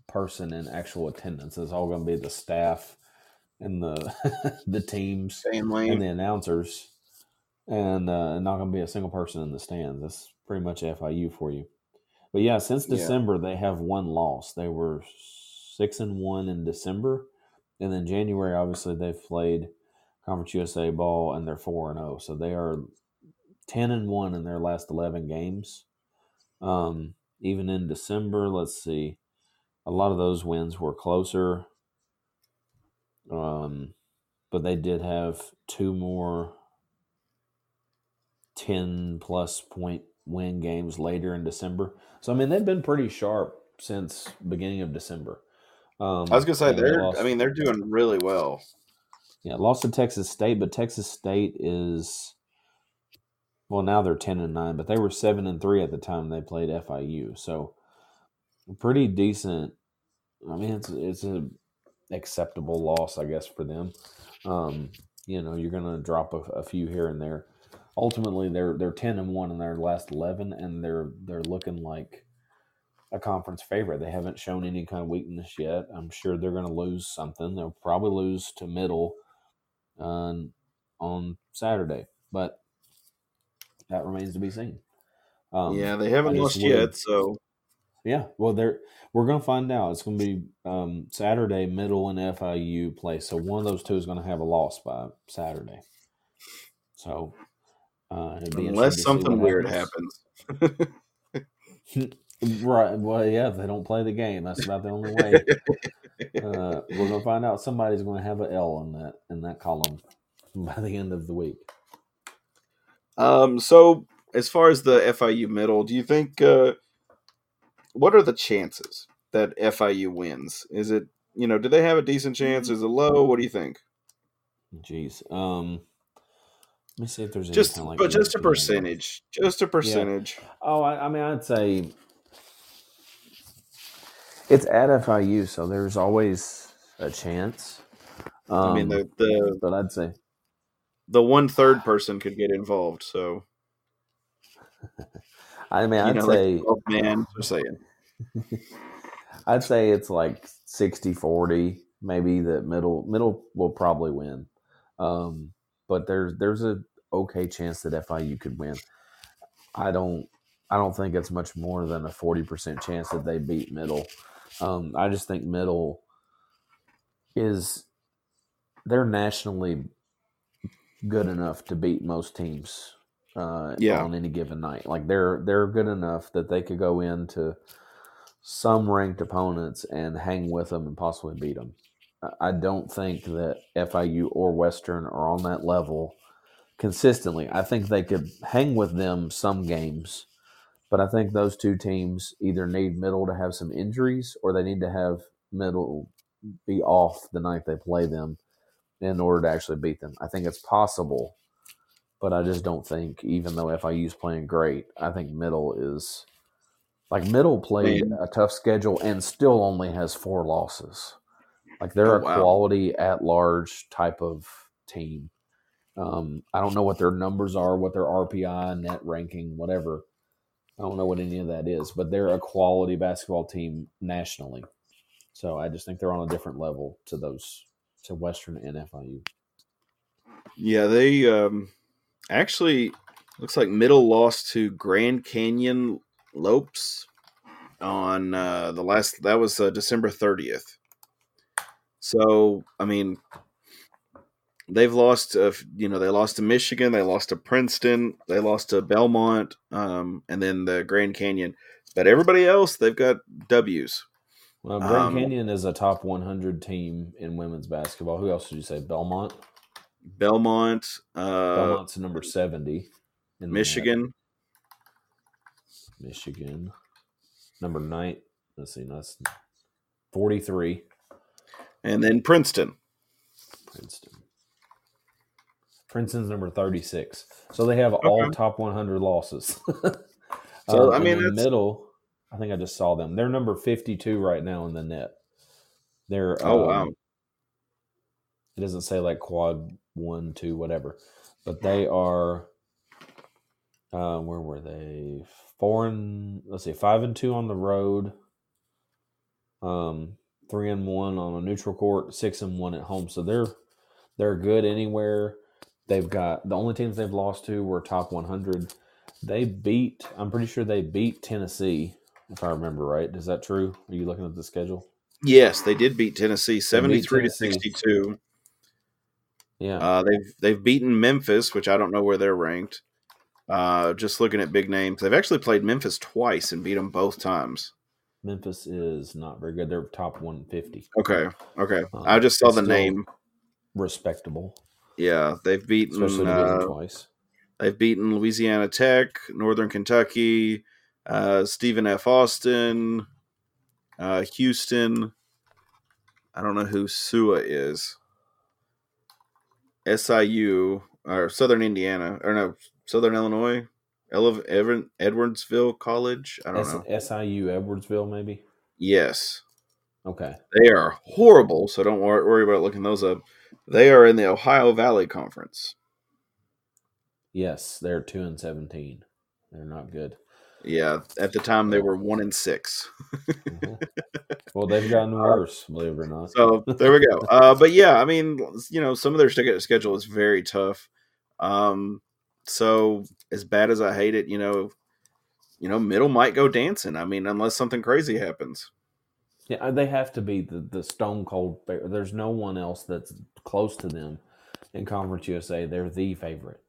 person in actual attendance. It's all going to be the staff and the the teams
Family.
and the announcers, and uh, not going to be a single person in the stands. That's pretty much FIU for you. But yeah, since
Yeah.
December they have one loss. They were six and one in December, and then January obviously they've played Conference USA ball and they're four and zero. So they are ten and one in their last eleven games. Um, even in December, let's see, a lot of those wins were closer. Um, but they did have two more 10 plus point win games later in December. So I mean they've been pretty sharp since beginning of December. Um,
I was gonna say
and they
they're.
lost-
I mean, they're doing really well.
yeah, lost to Texas State, but Texas State is well now they're ten and nine, but they were seven and three at the time they played FIU. So pretty decent. I mean, it's it's a acceptable loss, I guess, for them. Um, you know, you're gonna drop a, a few here and there. Ultimately, they're they're ten and one in their last eleven, and they're they're looking like a conference favorite. They haven't shown any kind of weakness yet. I'm sure they're going to lose something. They'll probably lose to Middle uh, on Saturday, but that remains to be seen. Um,
yeah, they haven't lost
would-
yet. So
yeah, well, they're we're gonna find out. It's gonna be um, Saturday, Middle and FIU play. So one of those two is gonna have a loss by Saturday. So uh, it'd be
unless
to
something weird happens,
right? Well, yeah, if they don't play the game, that's about the only way. uh, we're gonna find out somebody's gonna have an L in that in that column by the end of the week.
Um, so as far as the FIU middle, do you think uh, what are the chances that FIU wins? Is it you know, do they have a decent chance? Is it low? What do you think?
Jeez. Um, let me see if there's
Just
like
but just a percentage. Just a percentage.
Oh, I, I mean, I'd say it's at FIU, so there's always a chance. Um,
I mean the the
but I'd say
the one third person could get involved, so
I mean, I'd
know,
say
oh man, just saying.
I'd say it's like 60-40, maybe the middle middle will probably win. Um, but there's there's a okay chance that FIU could win. I don't I don't think it's much more than a 40% chance that they beat middle. Um, I just think middle is they're nationally good enough to beat most teams uh,
Yeah.
on any given night. Like they're they're good enough that they could go into some ranked opponents and hang with them and possibly beat them. I- I don't think that FIU or Western are on that level consistently. I think they could hang with them some games, but I think those two teams either need middle to have some injuries or they need to have middle be off the night they play them in order to actually beat them. I think it's possible, but I just don't think, even though FIU is playing great, I think middle is like middle played
Man.
a tough schedule and still only has four losses. Like they're
Oh,
a
wow.
quality at large type of team. Um, I don't know what their numbers are, what their RPI, net ranking, whatever. I don't know what any of that is, but they're a quality basketball team nationally. So I just think they're on a different level to those to Western and FIU.
Yeah, they um actually Looks like Middle lost to Grand Canyon Lopes on uh, the last. That was uh, December thirtieth. So I mean, they've lost. Uh, you know, they lost to Michigan. They lost to Princeton. They lost to Belmont, um, and then the Grand Canyon. But everybody else, they've got W's.
Well, Grand
Um,
Canyon is a top 100 team in women's basketball. Who else did you say? Belmont.
Belmont, uh,
Belmont's number 70. in.
Michigan,
Michigan. Number nine. Let's see. That's 43.
and then Princeton.
Princeton. Princeton's number 36. So they have all top 100 losses.
So,
Um,
I mean,
in
that's-
middle, I think I just saw them. They're number 52 right now in the net. They're,
Oh,
um,
wow.
It doesn't say like quad one, two, whatever, but they are. Uh, where were they? Four and let's see, five and two on the road. Um, three and one on a neutral court, six and one at home. So they're they're good anywhere. They've got the only teams they've lost to were top 100. They beat. I'm pretty sure they beat Tennessee, if I remember right. Is that true? Are you looking at the schedule?
Yes, they did beat Tennessee, seventy-three
Tennessee.
to sixty-two.
Yeah.
Uh, they've they've beaten Memphis, which I don't know where they're ranked. Uh, just looking at big names, they've actually played Memphis twice and beat them both times.
Memphis is not very good. They're top 150.
Okay, okay.
Um,
I just saw the name.
Respectable,
Yeah, they've beaten.
especially to beat them
Uh,
twice.
they've beaten Louisiana Tech, Northern Kentucky, uh, Stephen F. Austin, uh, Houston. I don't know who SUA is. SIU or Southern Indiana or no Southern Illinois, Ele- Evan- Edwardsville College. I don't know.
SIU Edwardsville, maybe.
Yes,
Okay.
they are horrible. So don't wor- worry about looking those up. They are in the Ohio Valley Conference.
Yes, they're two and seventeen. They're not good.
Yeah, at the time they were one in six.
Mhm. well, they've gotten worse, believe it or not.
So there we go. Uh, but yeah, I mean, you know, some of their schedule is very tough. Um, so as bad as I hate it, you know, you know, middle might go dancing. I mean, unless something crazy happens.
Yeah, they have to be the, the stone cold. There's no one else that's close to them in Conference USA. They're the favorite.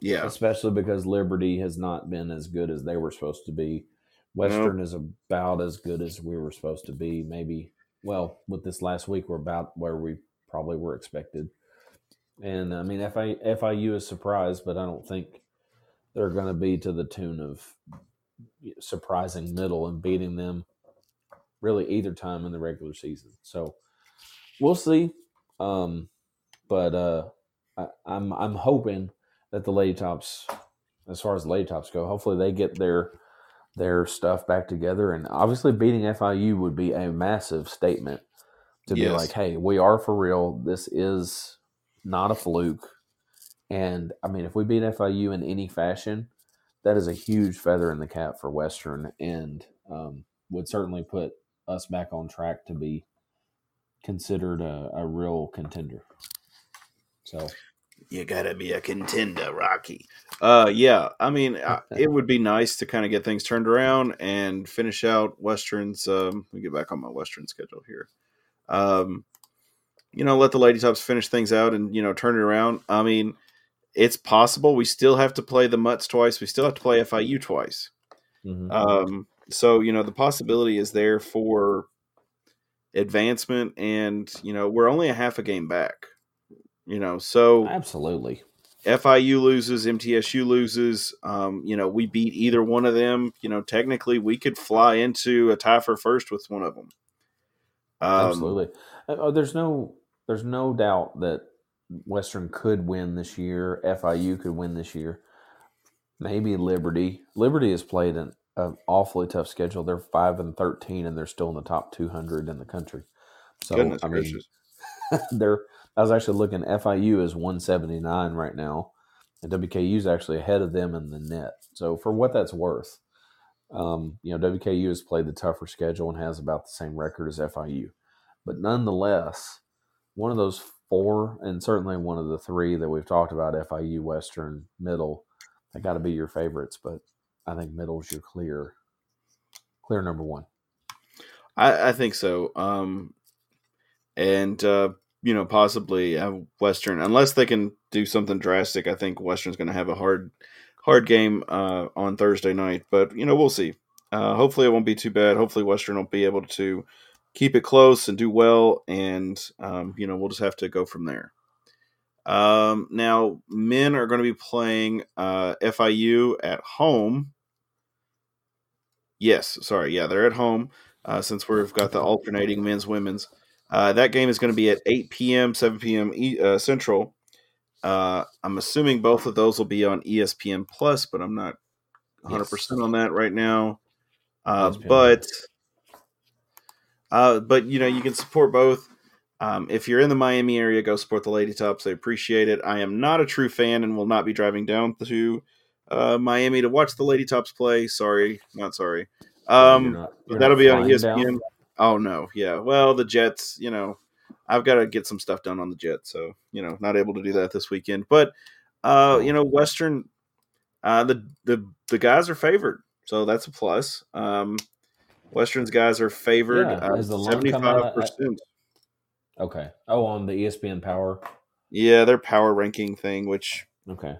Yeah,
especially because Liberty has not been as good as they were supposed to be. Western is about as good as we were supposed to be. Maybe, well, with this last week, we're about where we probably were expected. And I mean, FI, FIU is surprised, but I don't think they're going to be to the tune of surprising middle and beating them really either time in the regular season. So we'll see. Um, but uh, I, I'm I'm hoping that the Lady Tops, as far as the Lady Tops go, hopefully they get their their stuff back together. And obviously, beating FIU would be a massive statement to be like, "Hey, we are for real. This is not a fluke." And I mean, if we beat FIU in any fashion, that is a huge feather in the cap for Western, and um, would certainly put us back on track to be considered a, a real contender. So
you gotta be a contender, Rocky. Uh, yeah, I mean, I- it would be nice to kind of get things turned around and finish out Westerns. Um, let me get back on my Western schedule here. Um, you know, let the Lady Tops finish things out and you know turn it around. I mean, it's possible. We still have to play the Mutts twice. We still have to play FIU twice.
mhm.
Um, so you know the possibility is there for advancement, and you know we're only a half a game back. You know, so
absolutely.
FIU loses, MTSU loses. Um, you know, we beat either one of them. You know, technically we could fly into a tie for first with one of them. Um,
Absolutely. Uh, uh, there's no there's no doubt that Western could win this year. FIU could win this year. Maybe Liberty. Liberty has played an, an awfully tough schedule. They're five and thirteen, and they're still in the top two hundred in the country. So
Goodness
I mean, they're. I was actually looking. FIU is one seventy nine right now, and WKU is actually ahead of them in the net. So for what that's worth, um, you know, WKU has played the tougher schedule and has about the same record as FIU. But nonetheless, one of those four, and certainly one of the three that we've talked about, FIU, Western, Middle, they got to be your favorites, but I think middle's your clear, clear number one.
I, I think so. Um, and uh, you know, possibly have Western, unless they can do something drastic. I think Western's going to have a hard, hard game uh, on Thursday night. But you know, we'll see. Uh, hopefully, it won't be too bad. Hopefully, Western will be able to keep it close and do well, and um, you know, we'll just have to go from there. Um, now, men are going to be playing uh, FIU at home. Yes, sorry, yeah, they're at home uh, since we've got the alternating men's women's. Uh, that game is going to be at 8 p.m., 7 p.m. E- uh, Central. Uh, I'm assuming both of those will be on ESPN Plus, but I'm not 100 percent on that right now. Uh, but uh, but you know you can support both. Um, if you're in the Miami area, go support the Lady Tops. I appreciate it. I am not a true fan and will not be driving down to uh, Miami to watch the Lady Tops play. Sorry, not sorry.
You're
Um,
not- you're
that'll be on ESPN.
down?
Oh no, yeah. Well, the Jets, you know, I've got to get some stuff done on the Jets, so you know, not able to do that this weekend. But uh, you know, Western, uh, the the the guys are favored, so that's a plus. Um, Western's guys are favored uh,
has the line
seventy five percent.
Okay. Oh, on the ESPN Power.
Yeah, their power ranking thing, which
Okay.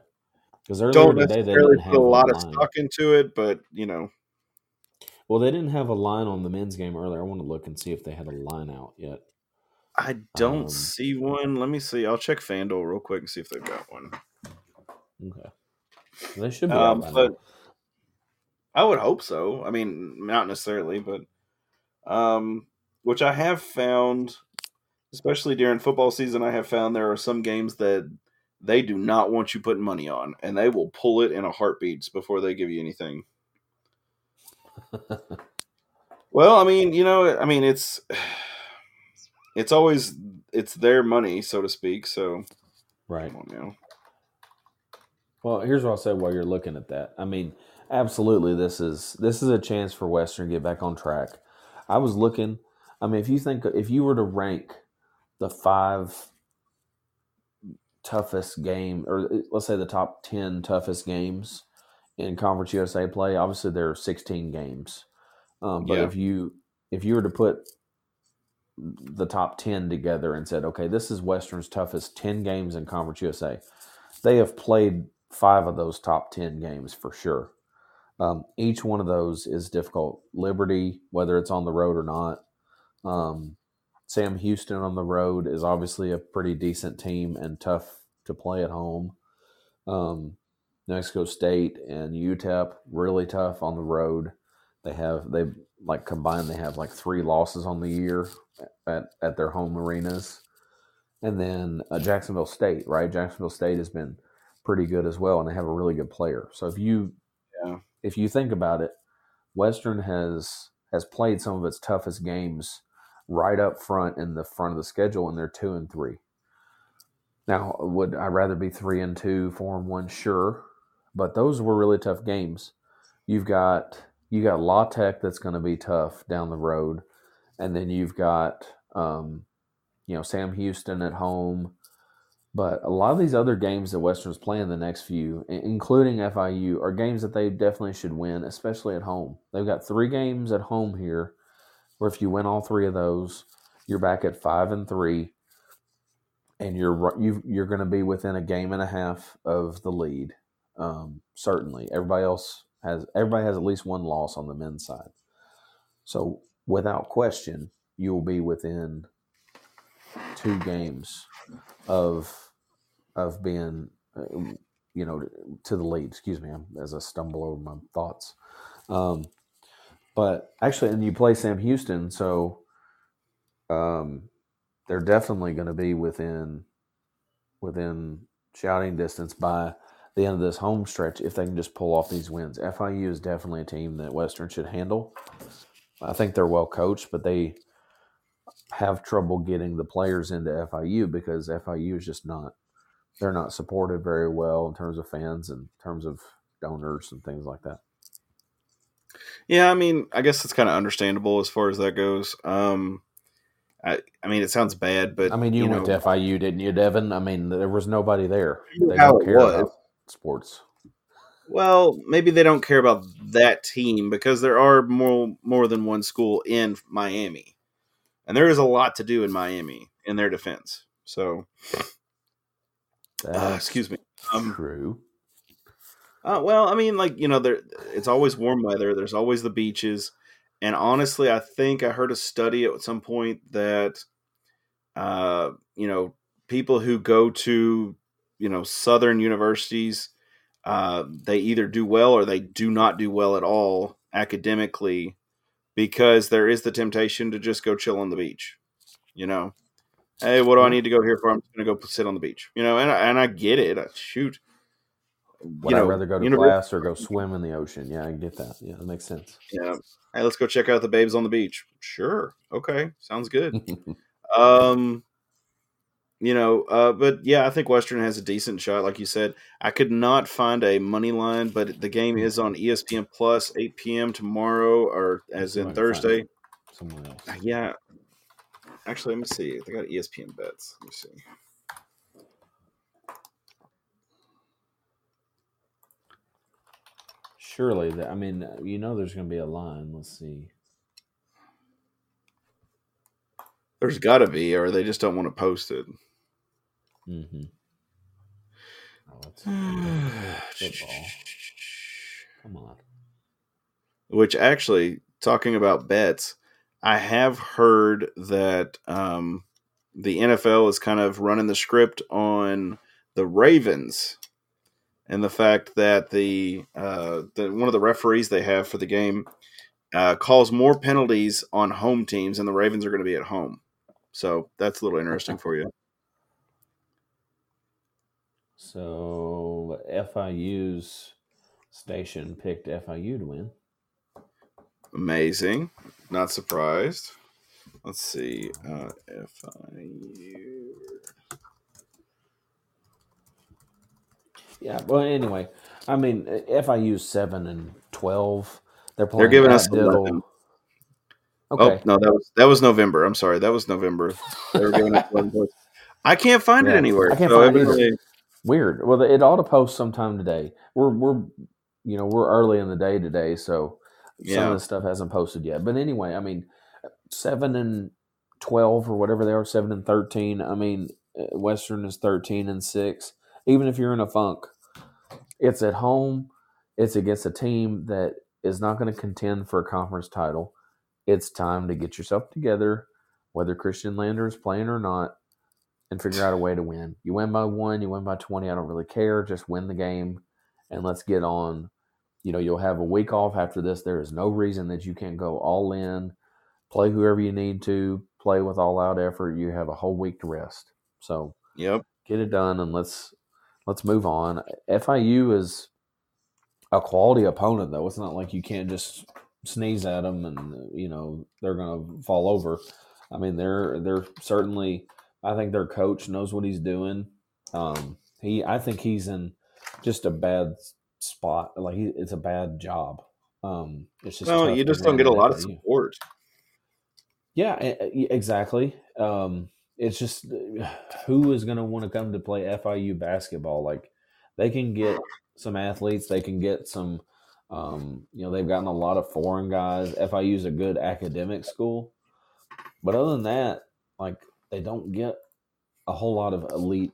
Because earlier
don't
today they didn't
put a lot of stock into it, but you know,
Well, they didn't have a line on the men's game earlier. I want to look and see if they had a line out yet.
I don't
Um,
see one. Let me see. I'll check FanDuel real quick and see if they've got one.
Okay. They should be
Um, but. I would hope so. I mean, not necessarily, but um, which I have found, especially during football season, I have found there are some games that they do not want you putting money on, and they will pull it in a heartbeat before they give you anything. Well, I mean, you know, I mean, it's it's always it's their money, so to speak. So
Right.
come on now.
Well, here's what I'll say while you're looking at that. I mean, absolutely, this is this is a chance for Western to get back on track. I was looking. I mean, if you think if you were to rank the five toughest game, or let's say the top ten toughest games in Conference USA play, obviously there are 16 games. Um, but
Yeah.
if you if you were to put the top 10 together and said, okay, this is Western's toughest 10 games in Conference USA, they have played five of those top 10 games for sure. Um, each one of those is difficult. Liberty, whether it's on the road or not. Um, Sam Houston on the road is obviously a pretty decent team and tough to play at home. Um, New Mexico State and UTEP really tough on the road. They have they like combined they have like three losses on the year at, at their home arenas, and then uh, Jacksonville State right. Jacksonville State has been pretty good as well, and they have a really good player. So if you
Yeah.
if you think about it, Western has has played some of its toughest games right up front in the front of the schedule, and they're two and three. Now, would I rather be three and two, four and one? Sure, but those were really tough games. You've got you got La Tech that's going to be tough down the road, and then you've got um, you know Sam Houston at home. But a lot of these other games that Western's playing the next few, including FIU, are games that they definitely should win, especially at home. They've got three games at home here, where if you win all three of those, you're back at five and three, and you're you you're going to be within a game and a half of the lead. Um, certainly, everybody else has everybody has at least one loss on the men's side. So without question, you will be within two games of of being, uh, you know, to the lead. Excuse me, as I stumble over my thoughts. Um, but actually, and you play Sam Houston, so um, they're definitely going to be within within shouting distance by the end of this home stretch if they can just pull off these wins. FIU is definitely a team that Western should handle. I think they're well coached, but they have trouble getting the players into FIU because FIU is just not they're not supported very well in terms of fans and in terms of donors and things like that.
Yeah, I mean, I guess it's kind of understandable as far as that goes. Um, I, I mean, it sounds bad, but
I mean, you, went
know,
to FIU, didn't you, Devin? I mean, there was nobody there. They
how
don't
it was.
Sports.
Well, maybe they don't care about that team because there are more more than one school in Miami, and there is a lot to do in Miami in their defense. So, uh, excuse me. Um,
true.
Uh, well, I mean, like you know, there it's always warm weather. There's always the beaches, and honestly, I think I heard a study at some point that, uh, you know, people who go to, you know, southern universities, uh, they either do well or they do not do well at all academically, because there is the temptation to just go chill on the beach. You know, hey, what do I need to go here for? I'm just going to go sit on the beach. You know, and I, and I get it. I, shoot.
Would I
know,
rather go to
univer-
class or go swim in the ocean? Yeah, I get that. Yeah, that makes sense.
Yeah. Hey, let's go check out the babes on the beach. Sure. Okay. Sounds good. um, you know, uh, but yeah, I think Western has a decent shot. Like you said, I could not find a money line, but the game is on ESPN Plus, 8 p.m. tomorrow, or as in Thursday.
Somewhere else.
Uh, Yeah. Actually, let me see. They got ESPN bets. Let me see.
Surely, that, I mean, you know, there's going to be a line. Let's see.
There's got to be, or they just don't want to post it.
Mm-hmm. Oh, football. Come on.
Which actually, talking about bets, I have heard that um, the NFL is kind of running the script on the Ravens and the fact that the, uh, the one of the referees they have for the game uh, calls more penalties on home teams, and the Ravens are going to be at home. So that's a little interesting for you.
So FIU's station picked FIU to win.
Amazing. Not surprised. Let's see. Uh, FIU.
Yeah. Well, anyway, I mean, FIU's seven and twelve. They're playing.
They're giving us
Diddle.
11.
Okay.
Oh no, that was that was November. I'm sorry, that was November. They were giving us 11 points. I can't find
Yeah,
it anywhere.
I can't
so
find it Weird. Well, it ought to post sometime today. We're we're you know we're early in the day today, so some of the stuff hasn't posted yet. But anyway, I mean, seven and twelve or whatever they are, seven and thirteen. I mean, uh, Western is thirteen and six. Even if you're in a funk, it's at home. It's against a team that is not going to contend for a conference title. It's time to get yourself together, whether Khristian Lander is playing or not, and figure out a way to win. You win by one, you win by 20. I don't really care. Just win the game and let's get on. You know, you'll have a week off after this. There is no reason that you can't go all in, play whoever you need to, play with all out effort. You have a whole week to rest. So
Yep.
get it done and let's let's move on. FIU is a quality opponent though. It's not like you can't just sneeze at them and you know they're going to fall over. I mean, they're they're certainly I think their coach knows what he's doing. Um he I think he's in just a bad spot. Like he, it's a bad job. Um it's just tough
you just don't get a lot of support.
Yeah, exactly. Um, it's just who is going to want to come to play FIU basketball? Like they can get some athletes, they can get some. Um, you know, they've gotten a lot of foreign guys. FIU is a good academic school, but other than that, like they don't get a whole lot of elite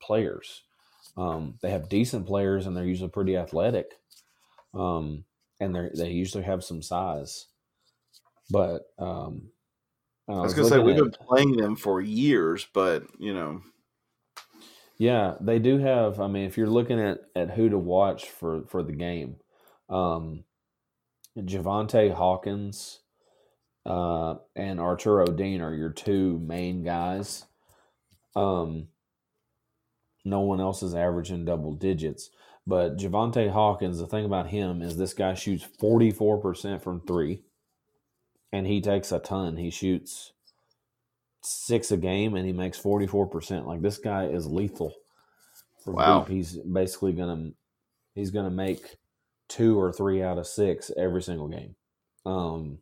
players. Um, they have decent players, and they're usually pretty athletic. Um, and they they usually have some size, but um,
I was gonna say we've been playing them for years, but you know,
Yeah, they do have. I mean, if you're looking at at who to watch for for the game, um, Javaunte Hawkins uh, and Arturo Dean are your two main guys. Um, no one else is averaging double digits, but Javaunte Hawkins. The thing about him is this guy shoots forty four percent from three, and he takes a ton. He shoots six a game and he makes 44%. Like this guy is lethal. For
Wow.
deep. He's basically going to he's going to make two or three out of six every single game. Um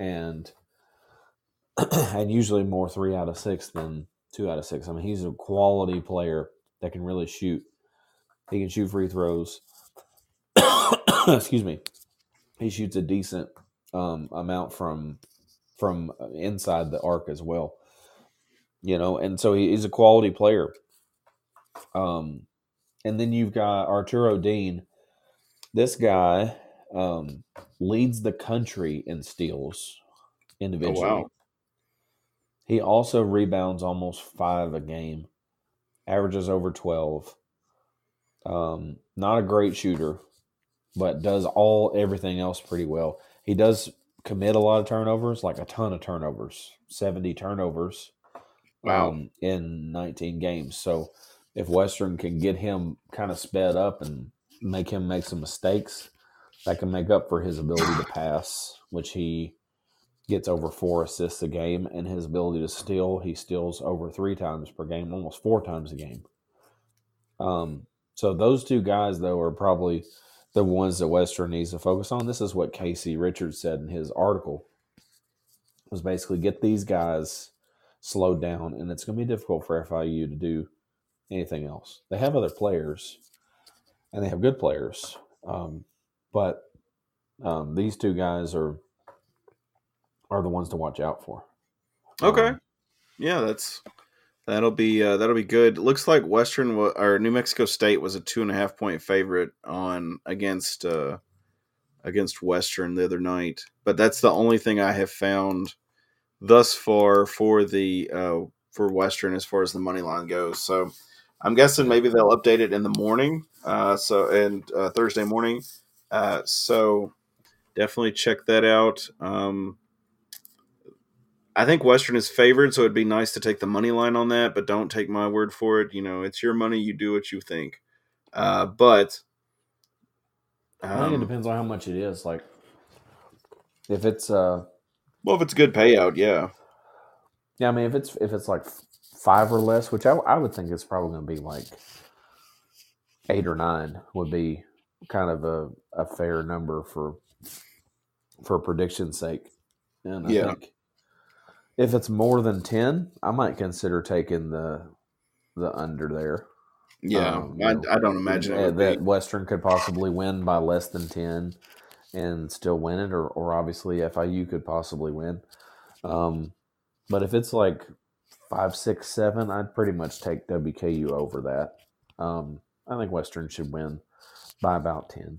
and and usually more 3 out of 6 than 2 out of 6. I mean, he's a quality player that can really shoot. He can shoot free throws. excuse me, he shoots a decent um, amount from from uh, inside the arc as well. You know, and so he, he's a quality player. Um, and then you've got Arturo Dean. This guy um, leads the country in steals individually.
Oh, wow.
He also rebounds almost five a game, averages over 12. Um, not a great shooter, but does all everything else pretty well. He does commit a lot of turnovers, like a ton of turnovers, 70 turnovers
Wow.
um, in 19 games. So if Western can get him kind of sped up and make him make some mistakes, that can make up for his ability to pass, which he gets over four assists a game, and his ability to steal, he steals over three times per game, almost four times a game. Um, so those two guys, though, are probably the ones that Western needs to focus on. This is what Casey Richards said in his article. Was basically get these guys slowed down, and it's going to be difficult for FIU to do anything else. They have other players, and they have good players, um, but um, these two guys are are the ones to watch out for.
Okay.
Um,
Yeah, that's that'll be uh, that'll be good. Looks like Western or New Mexico State was a two and a half point favorite on against uh, against Western the other night, but that's the only thing I have found thus far for the uh, for Western as far as the money line goes. So I'm guessing maybe they'll update it in the morning. Uh, so and uh, Thursday morning. Uh, so definitely check that out. Um, I think Western is favored, so it'd be nice to take the money line on that, but don't take my word for it. You know, it's your money; you do what you think. Uh, but
I think it
um,
depends on how much it is. Like, if it's uh,
well, if it's a good payout, yeah,
yeah, I mean, if it's if it's like five or less, which I, I would think it's probably going to be like eight or nine, would be kind of a, a fair number for for prediction's sake. And I
Yeah.
think if it's more than ten, I might consider taking the the under there.
yeah.
Um,
I,
know,
I don't imagine
uh, that. Western could possibly win by less than ten and still win it, or or obviously FIU could possibly win. Um, but if it's like five, six, seven, I'd pretty much take WKU over that. Um, I think Western should win by about ten,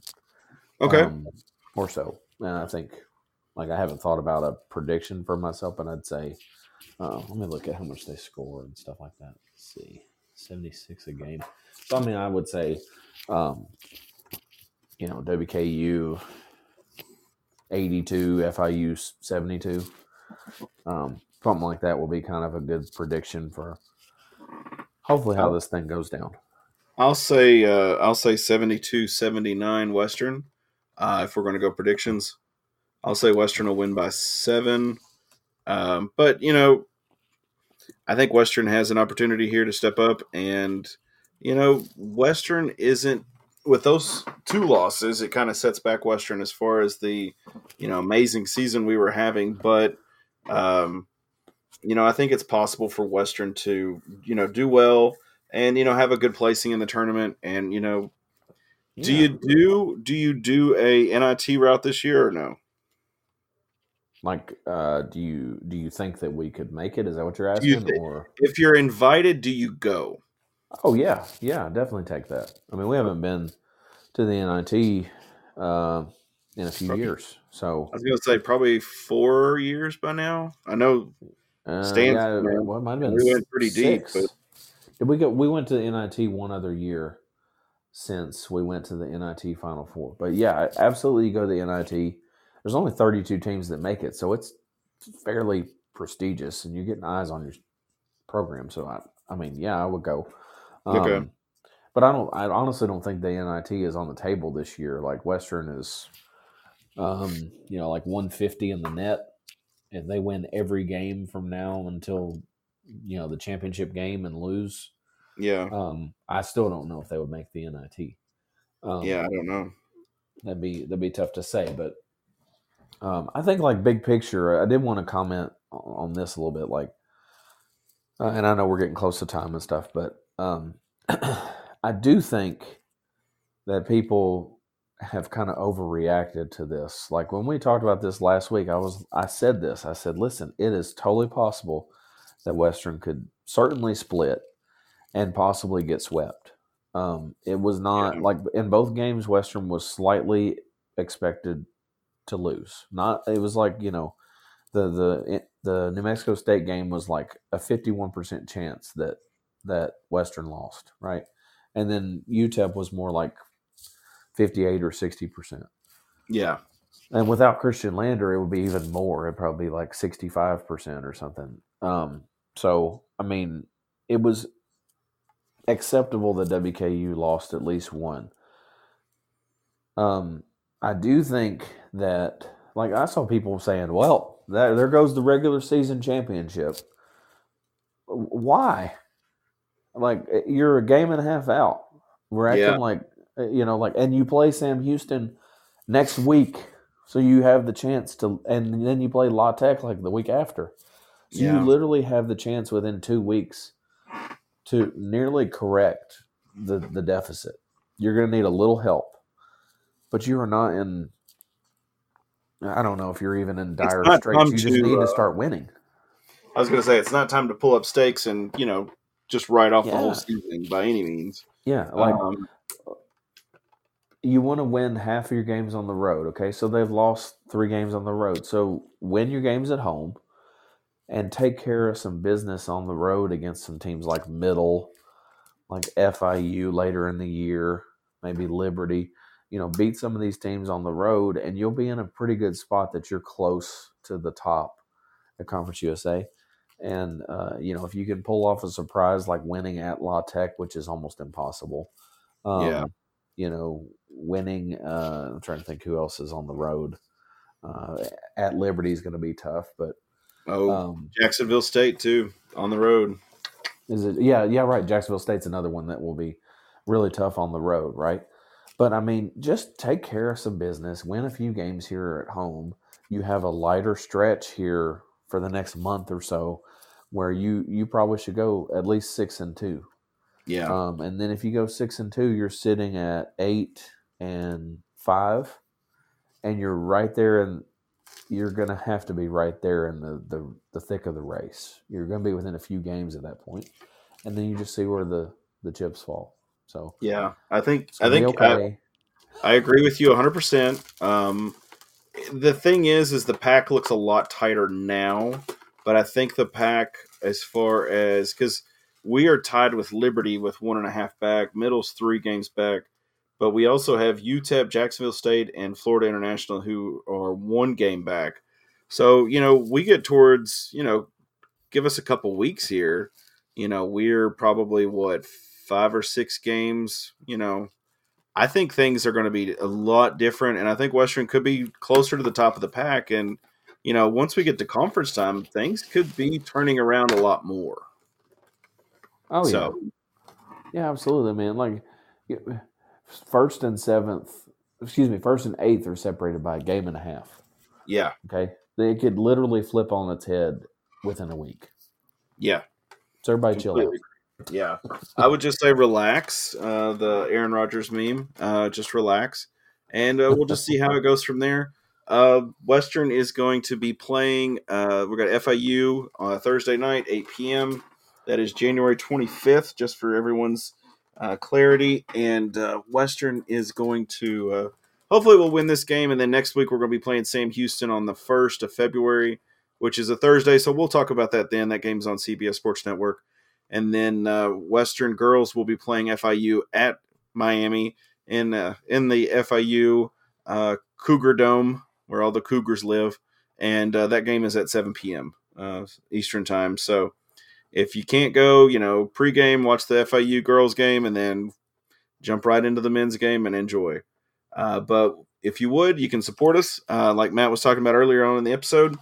Okay,
um, or so. And I think, like, I haven't thought about a prediction for myself, but I'd say, uh, let me look at how much they score and stuff like that. Let's see, seventy six a game. So I mean, I would say, um, you know, WKU eighty two, FIU seventy two. Um, something like that will be kind of a good prediction for hopefully how this thing goes down.
I'll say uh, I'll say 72-79 Western. Uh, if we're going to go predictions, I'll say Western will win by seven. Um, but you know, I think Western has an opportunity here to step up, and you know, Western isn't with those two losses. It kind of sets back Western as far as the you know amazing season we were having, but um, you know, I think it's possible for Western to you know do well and you know have a good placing in the tournament, and you know do you do do you do a NIT route this year or no?
like? Uh, do you do you think that we could make it? Is that what you're
Do you
asking? or
If you're invited, do you go?
Oh yeah, yeah, definitely take that. I mean, we haven't been to the NIT uh, in a few
Probably-
years, so
I was gonna say probably four years by now. I know
uh,
Stanford,
yeah, well, it might have been
We went pretty deep,
six. We go? We went to the NIT one other year since we went to the NIT Final Four. But yeah, absolutely, you go to the NIT. There's only 32 teams that make it, so it's fairly prestigious, and you're getting eyes on your program. So I, I mean, yeah, I would go. Um,
Okay.
But I don't. I honestly don't think the NIT is on the table this year. Like Western is, um, you know, like 150 in the net. If they win every game from now until you know the championship game and lose,
yeah,
um, I still don't know if they would make the NIT. Um,
yeah. I don't know.
that'd be that'd be tough to say, but um, I think like big picture, I did want to comment on this a little bit, like, uh, and I know we're getting close to time and stuff, but um, I do think that people have kind of overreacted to this. Like when we talked about this last week, I was I said this. I said, listen, it is totally possible that Western could certainly split and possibly get swept. Um, it was not
Yeah.
like in both games, Western was slightly expected to lose. Not it was like you know the the the New Mexico State game was like a fifty one percent chance that that Western lost, right? And then UTEP was more like fifty eight or sixty percent.
Yeah.
And without Khristian Lander, it would be even more. It'd probably be like sixty five percent or something. Um, so I mean, it was acceptable that WKU lost at least one. Um, I do think that, like, I saw people saying, "Well, there, there goes the regular season championship." Why? Like, eh, you're a game and a half out. We're acting
Yeah.
like, eh, you know, like, and you play Sam Houston next week, so you have the chance to, and then you play La Tech like the week after. So
Yeah.
you literally have the chance within two weeks to nearly correct the, the deficit. You're going to need a little help, but you are not in. I don't know if you're even in dire straits. You just
to,
need
uh,
to start winning.
I was going to say it's not time to pull up stakes and you know just write off the whole season by any means.
Yeah, like
um,
you want to win half of your games on the road. Okay, so they've lost three games on the road. So win your games at home, and take care of some business on the road against some teams like Middle, like FIU later in the year, maybe Liberty. You know, beat some of these teams on the road, and you'll be in a pretty good spot that you're close to the top at Conference USA. And uh, you know, if you can pull off a surprise like winning at La Tech, which is almost impossible. Um,
Yeah.
You know, winning. Uh, I'm trying to think who else is on the road. Uh, at Liberty is going to be tough, but
oh,
um,
Jacksonville State too on the road.
is it? Yeah, yeah, right. Jacksonville State's another one that will be really tough on the road, right? But I mean, just take care of some business, win a few games here at home. You have a lighter stretch here for the next month or so, where you you probably should go at least six and two.
Yeah.
Um, and then if you go six and two, you're sitting at eight and five, and you're right there, and you're gonna have to be right there in the the, the thick of the race. You're gonna be within a few games at that point, and then you just see where the the chips fall. So
yeah. I think I think I-
okay.
I agree with you 100%. Um, the thing is, is the pack looks a lot tighter now, but I think the pack, as far as because we are tied with Liberty with one and a half back, Middle's three games back, but we also have UTEP, Jacksonville State, and Florida International who are one game back. So you know, we get towards you know, give us a couple weeks here. You know, we're probably what five or six games. You know, I think things are going to be a lot different, and I think Western could be closer to the top of the pack. And you know, once we get to conference time, things could be turning around a lot more.
Oh yeah,
so
yeah, absolutely, man. Like first and seventh, excuse me, first and eighth are separated by a game and a half.
yeah,
Okay, they could literally flip on its head within a week.
yeah,
So everybody chill out.
yeah. I would just say relax. Uh, the Aaron Rodgers meme. Uh, just relax, and uh, we'll just see how it goes from there. Uh, Western is going to be playing. Uh, we got FIU on Thursday night, 8 p.m. That is January 25th, just for everyone's uh, clarity. And uh, Western is going to uh, hopefully we'll win this game. And then next week we're going to be playing Sam Houston on the 1st of February, which is a Thursday. So we'll talk about that then. That game's on CBS Sports Network. And then uh, Western girls will be playing FIU at Miami in uh, in the FIU uh, Cougar Dome, where all the Cougars live, and uh, that game is at 7 p.m. Uh, Eastern time. So if you can't go, you know, pregame, watch the FIU girls game, and then jump right into the men's game and enjoy. Uh, but if you would, you can support us, uh, like Matt was talking about earlier on in the episode.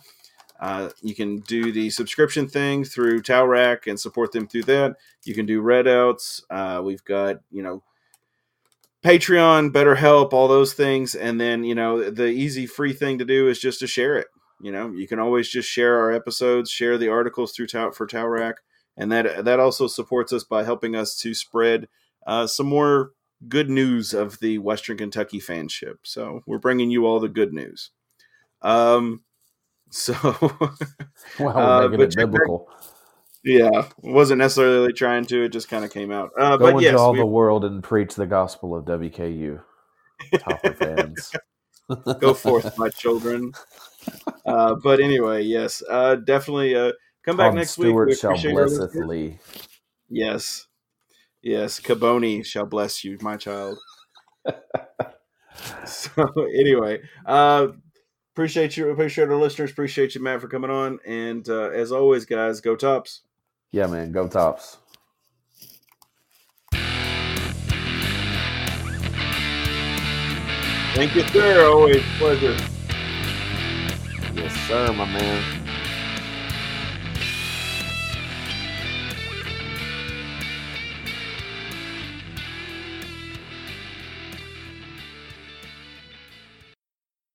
Uh, you can do the subscription thing through Towelrack and support them through that. You can do readouts. Uh, we've got you know Patreon, BetterHelp, all those things, and then you know the easy free thing to do is just to share it. You know, you can always just share our episodes, share the articles through Tow for Towelrack, and that that also supports us by helping us to spread uh, some more good news of the Western Kentucky fanship. So we're bringing you all the good news. Um, so
Wow,
Uh,
we're making
but
it biblical.
yeah, wasn't necessarily trying to. It just kind of came out. Uh,
Go
but
into
yes,
all
we-
the world and preach the gospel of WKU. Topper fans.
go forth, my children. Uh, but anyway, yes, uh, definitely uh, come back
Tom
next week.
Stewart
We
shall blesseth. Lee.
Yes, yes, Caboni shall bless you, my child. so anyway, uh, appreciate you, appreciate our listeners, appreciate you, Matt, for coming on, and uh, as always, guys, go tops.
Yeah, man, go tops.
Thank you, sir. Always a pleasure.
Yes, sir, my man.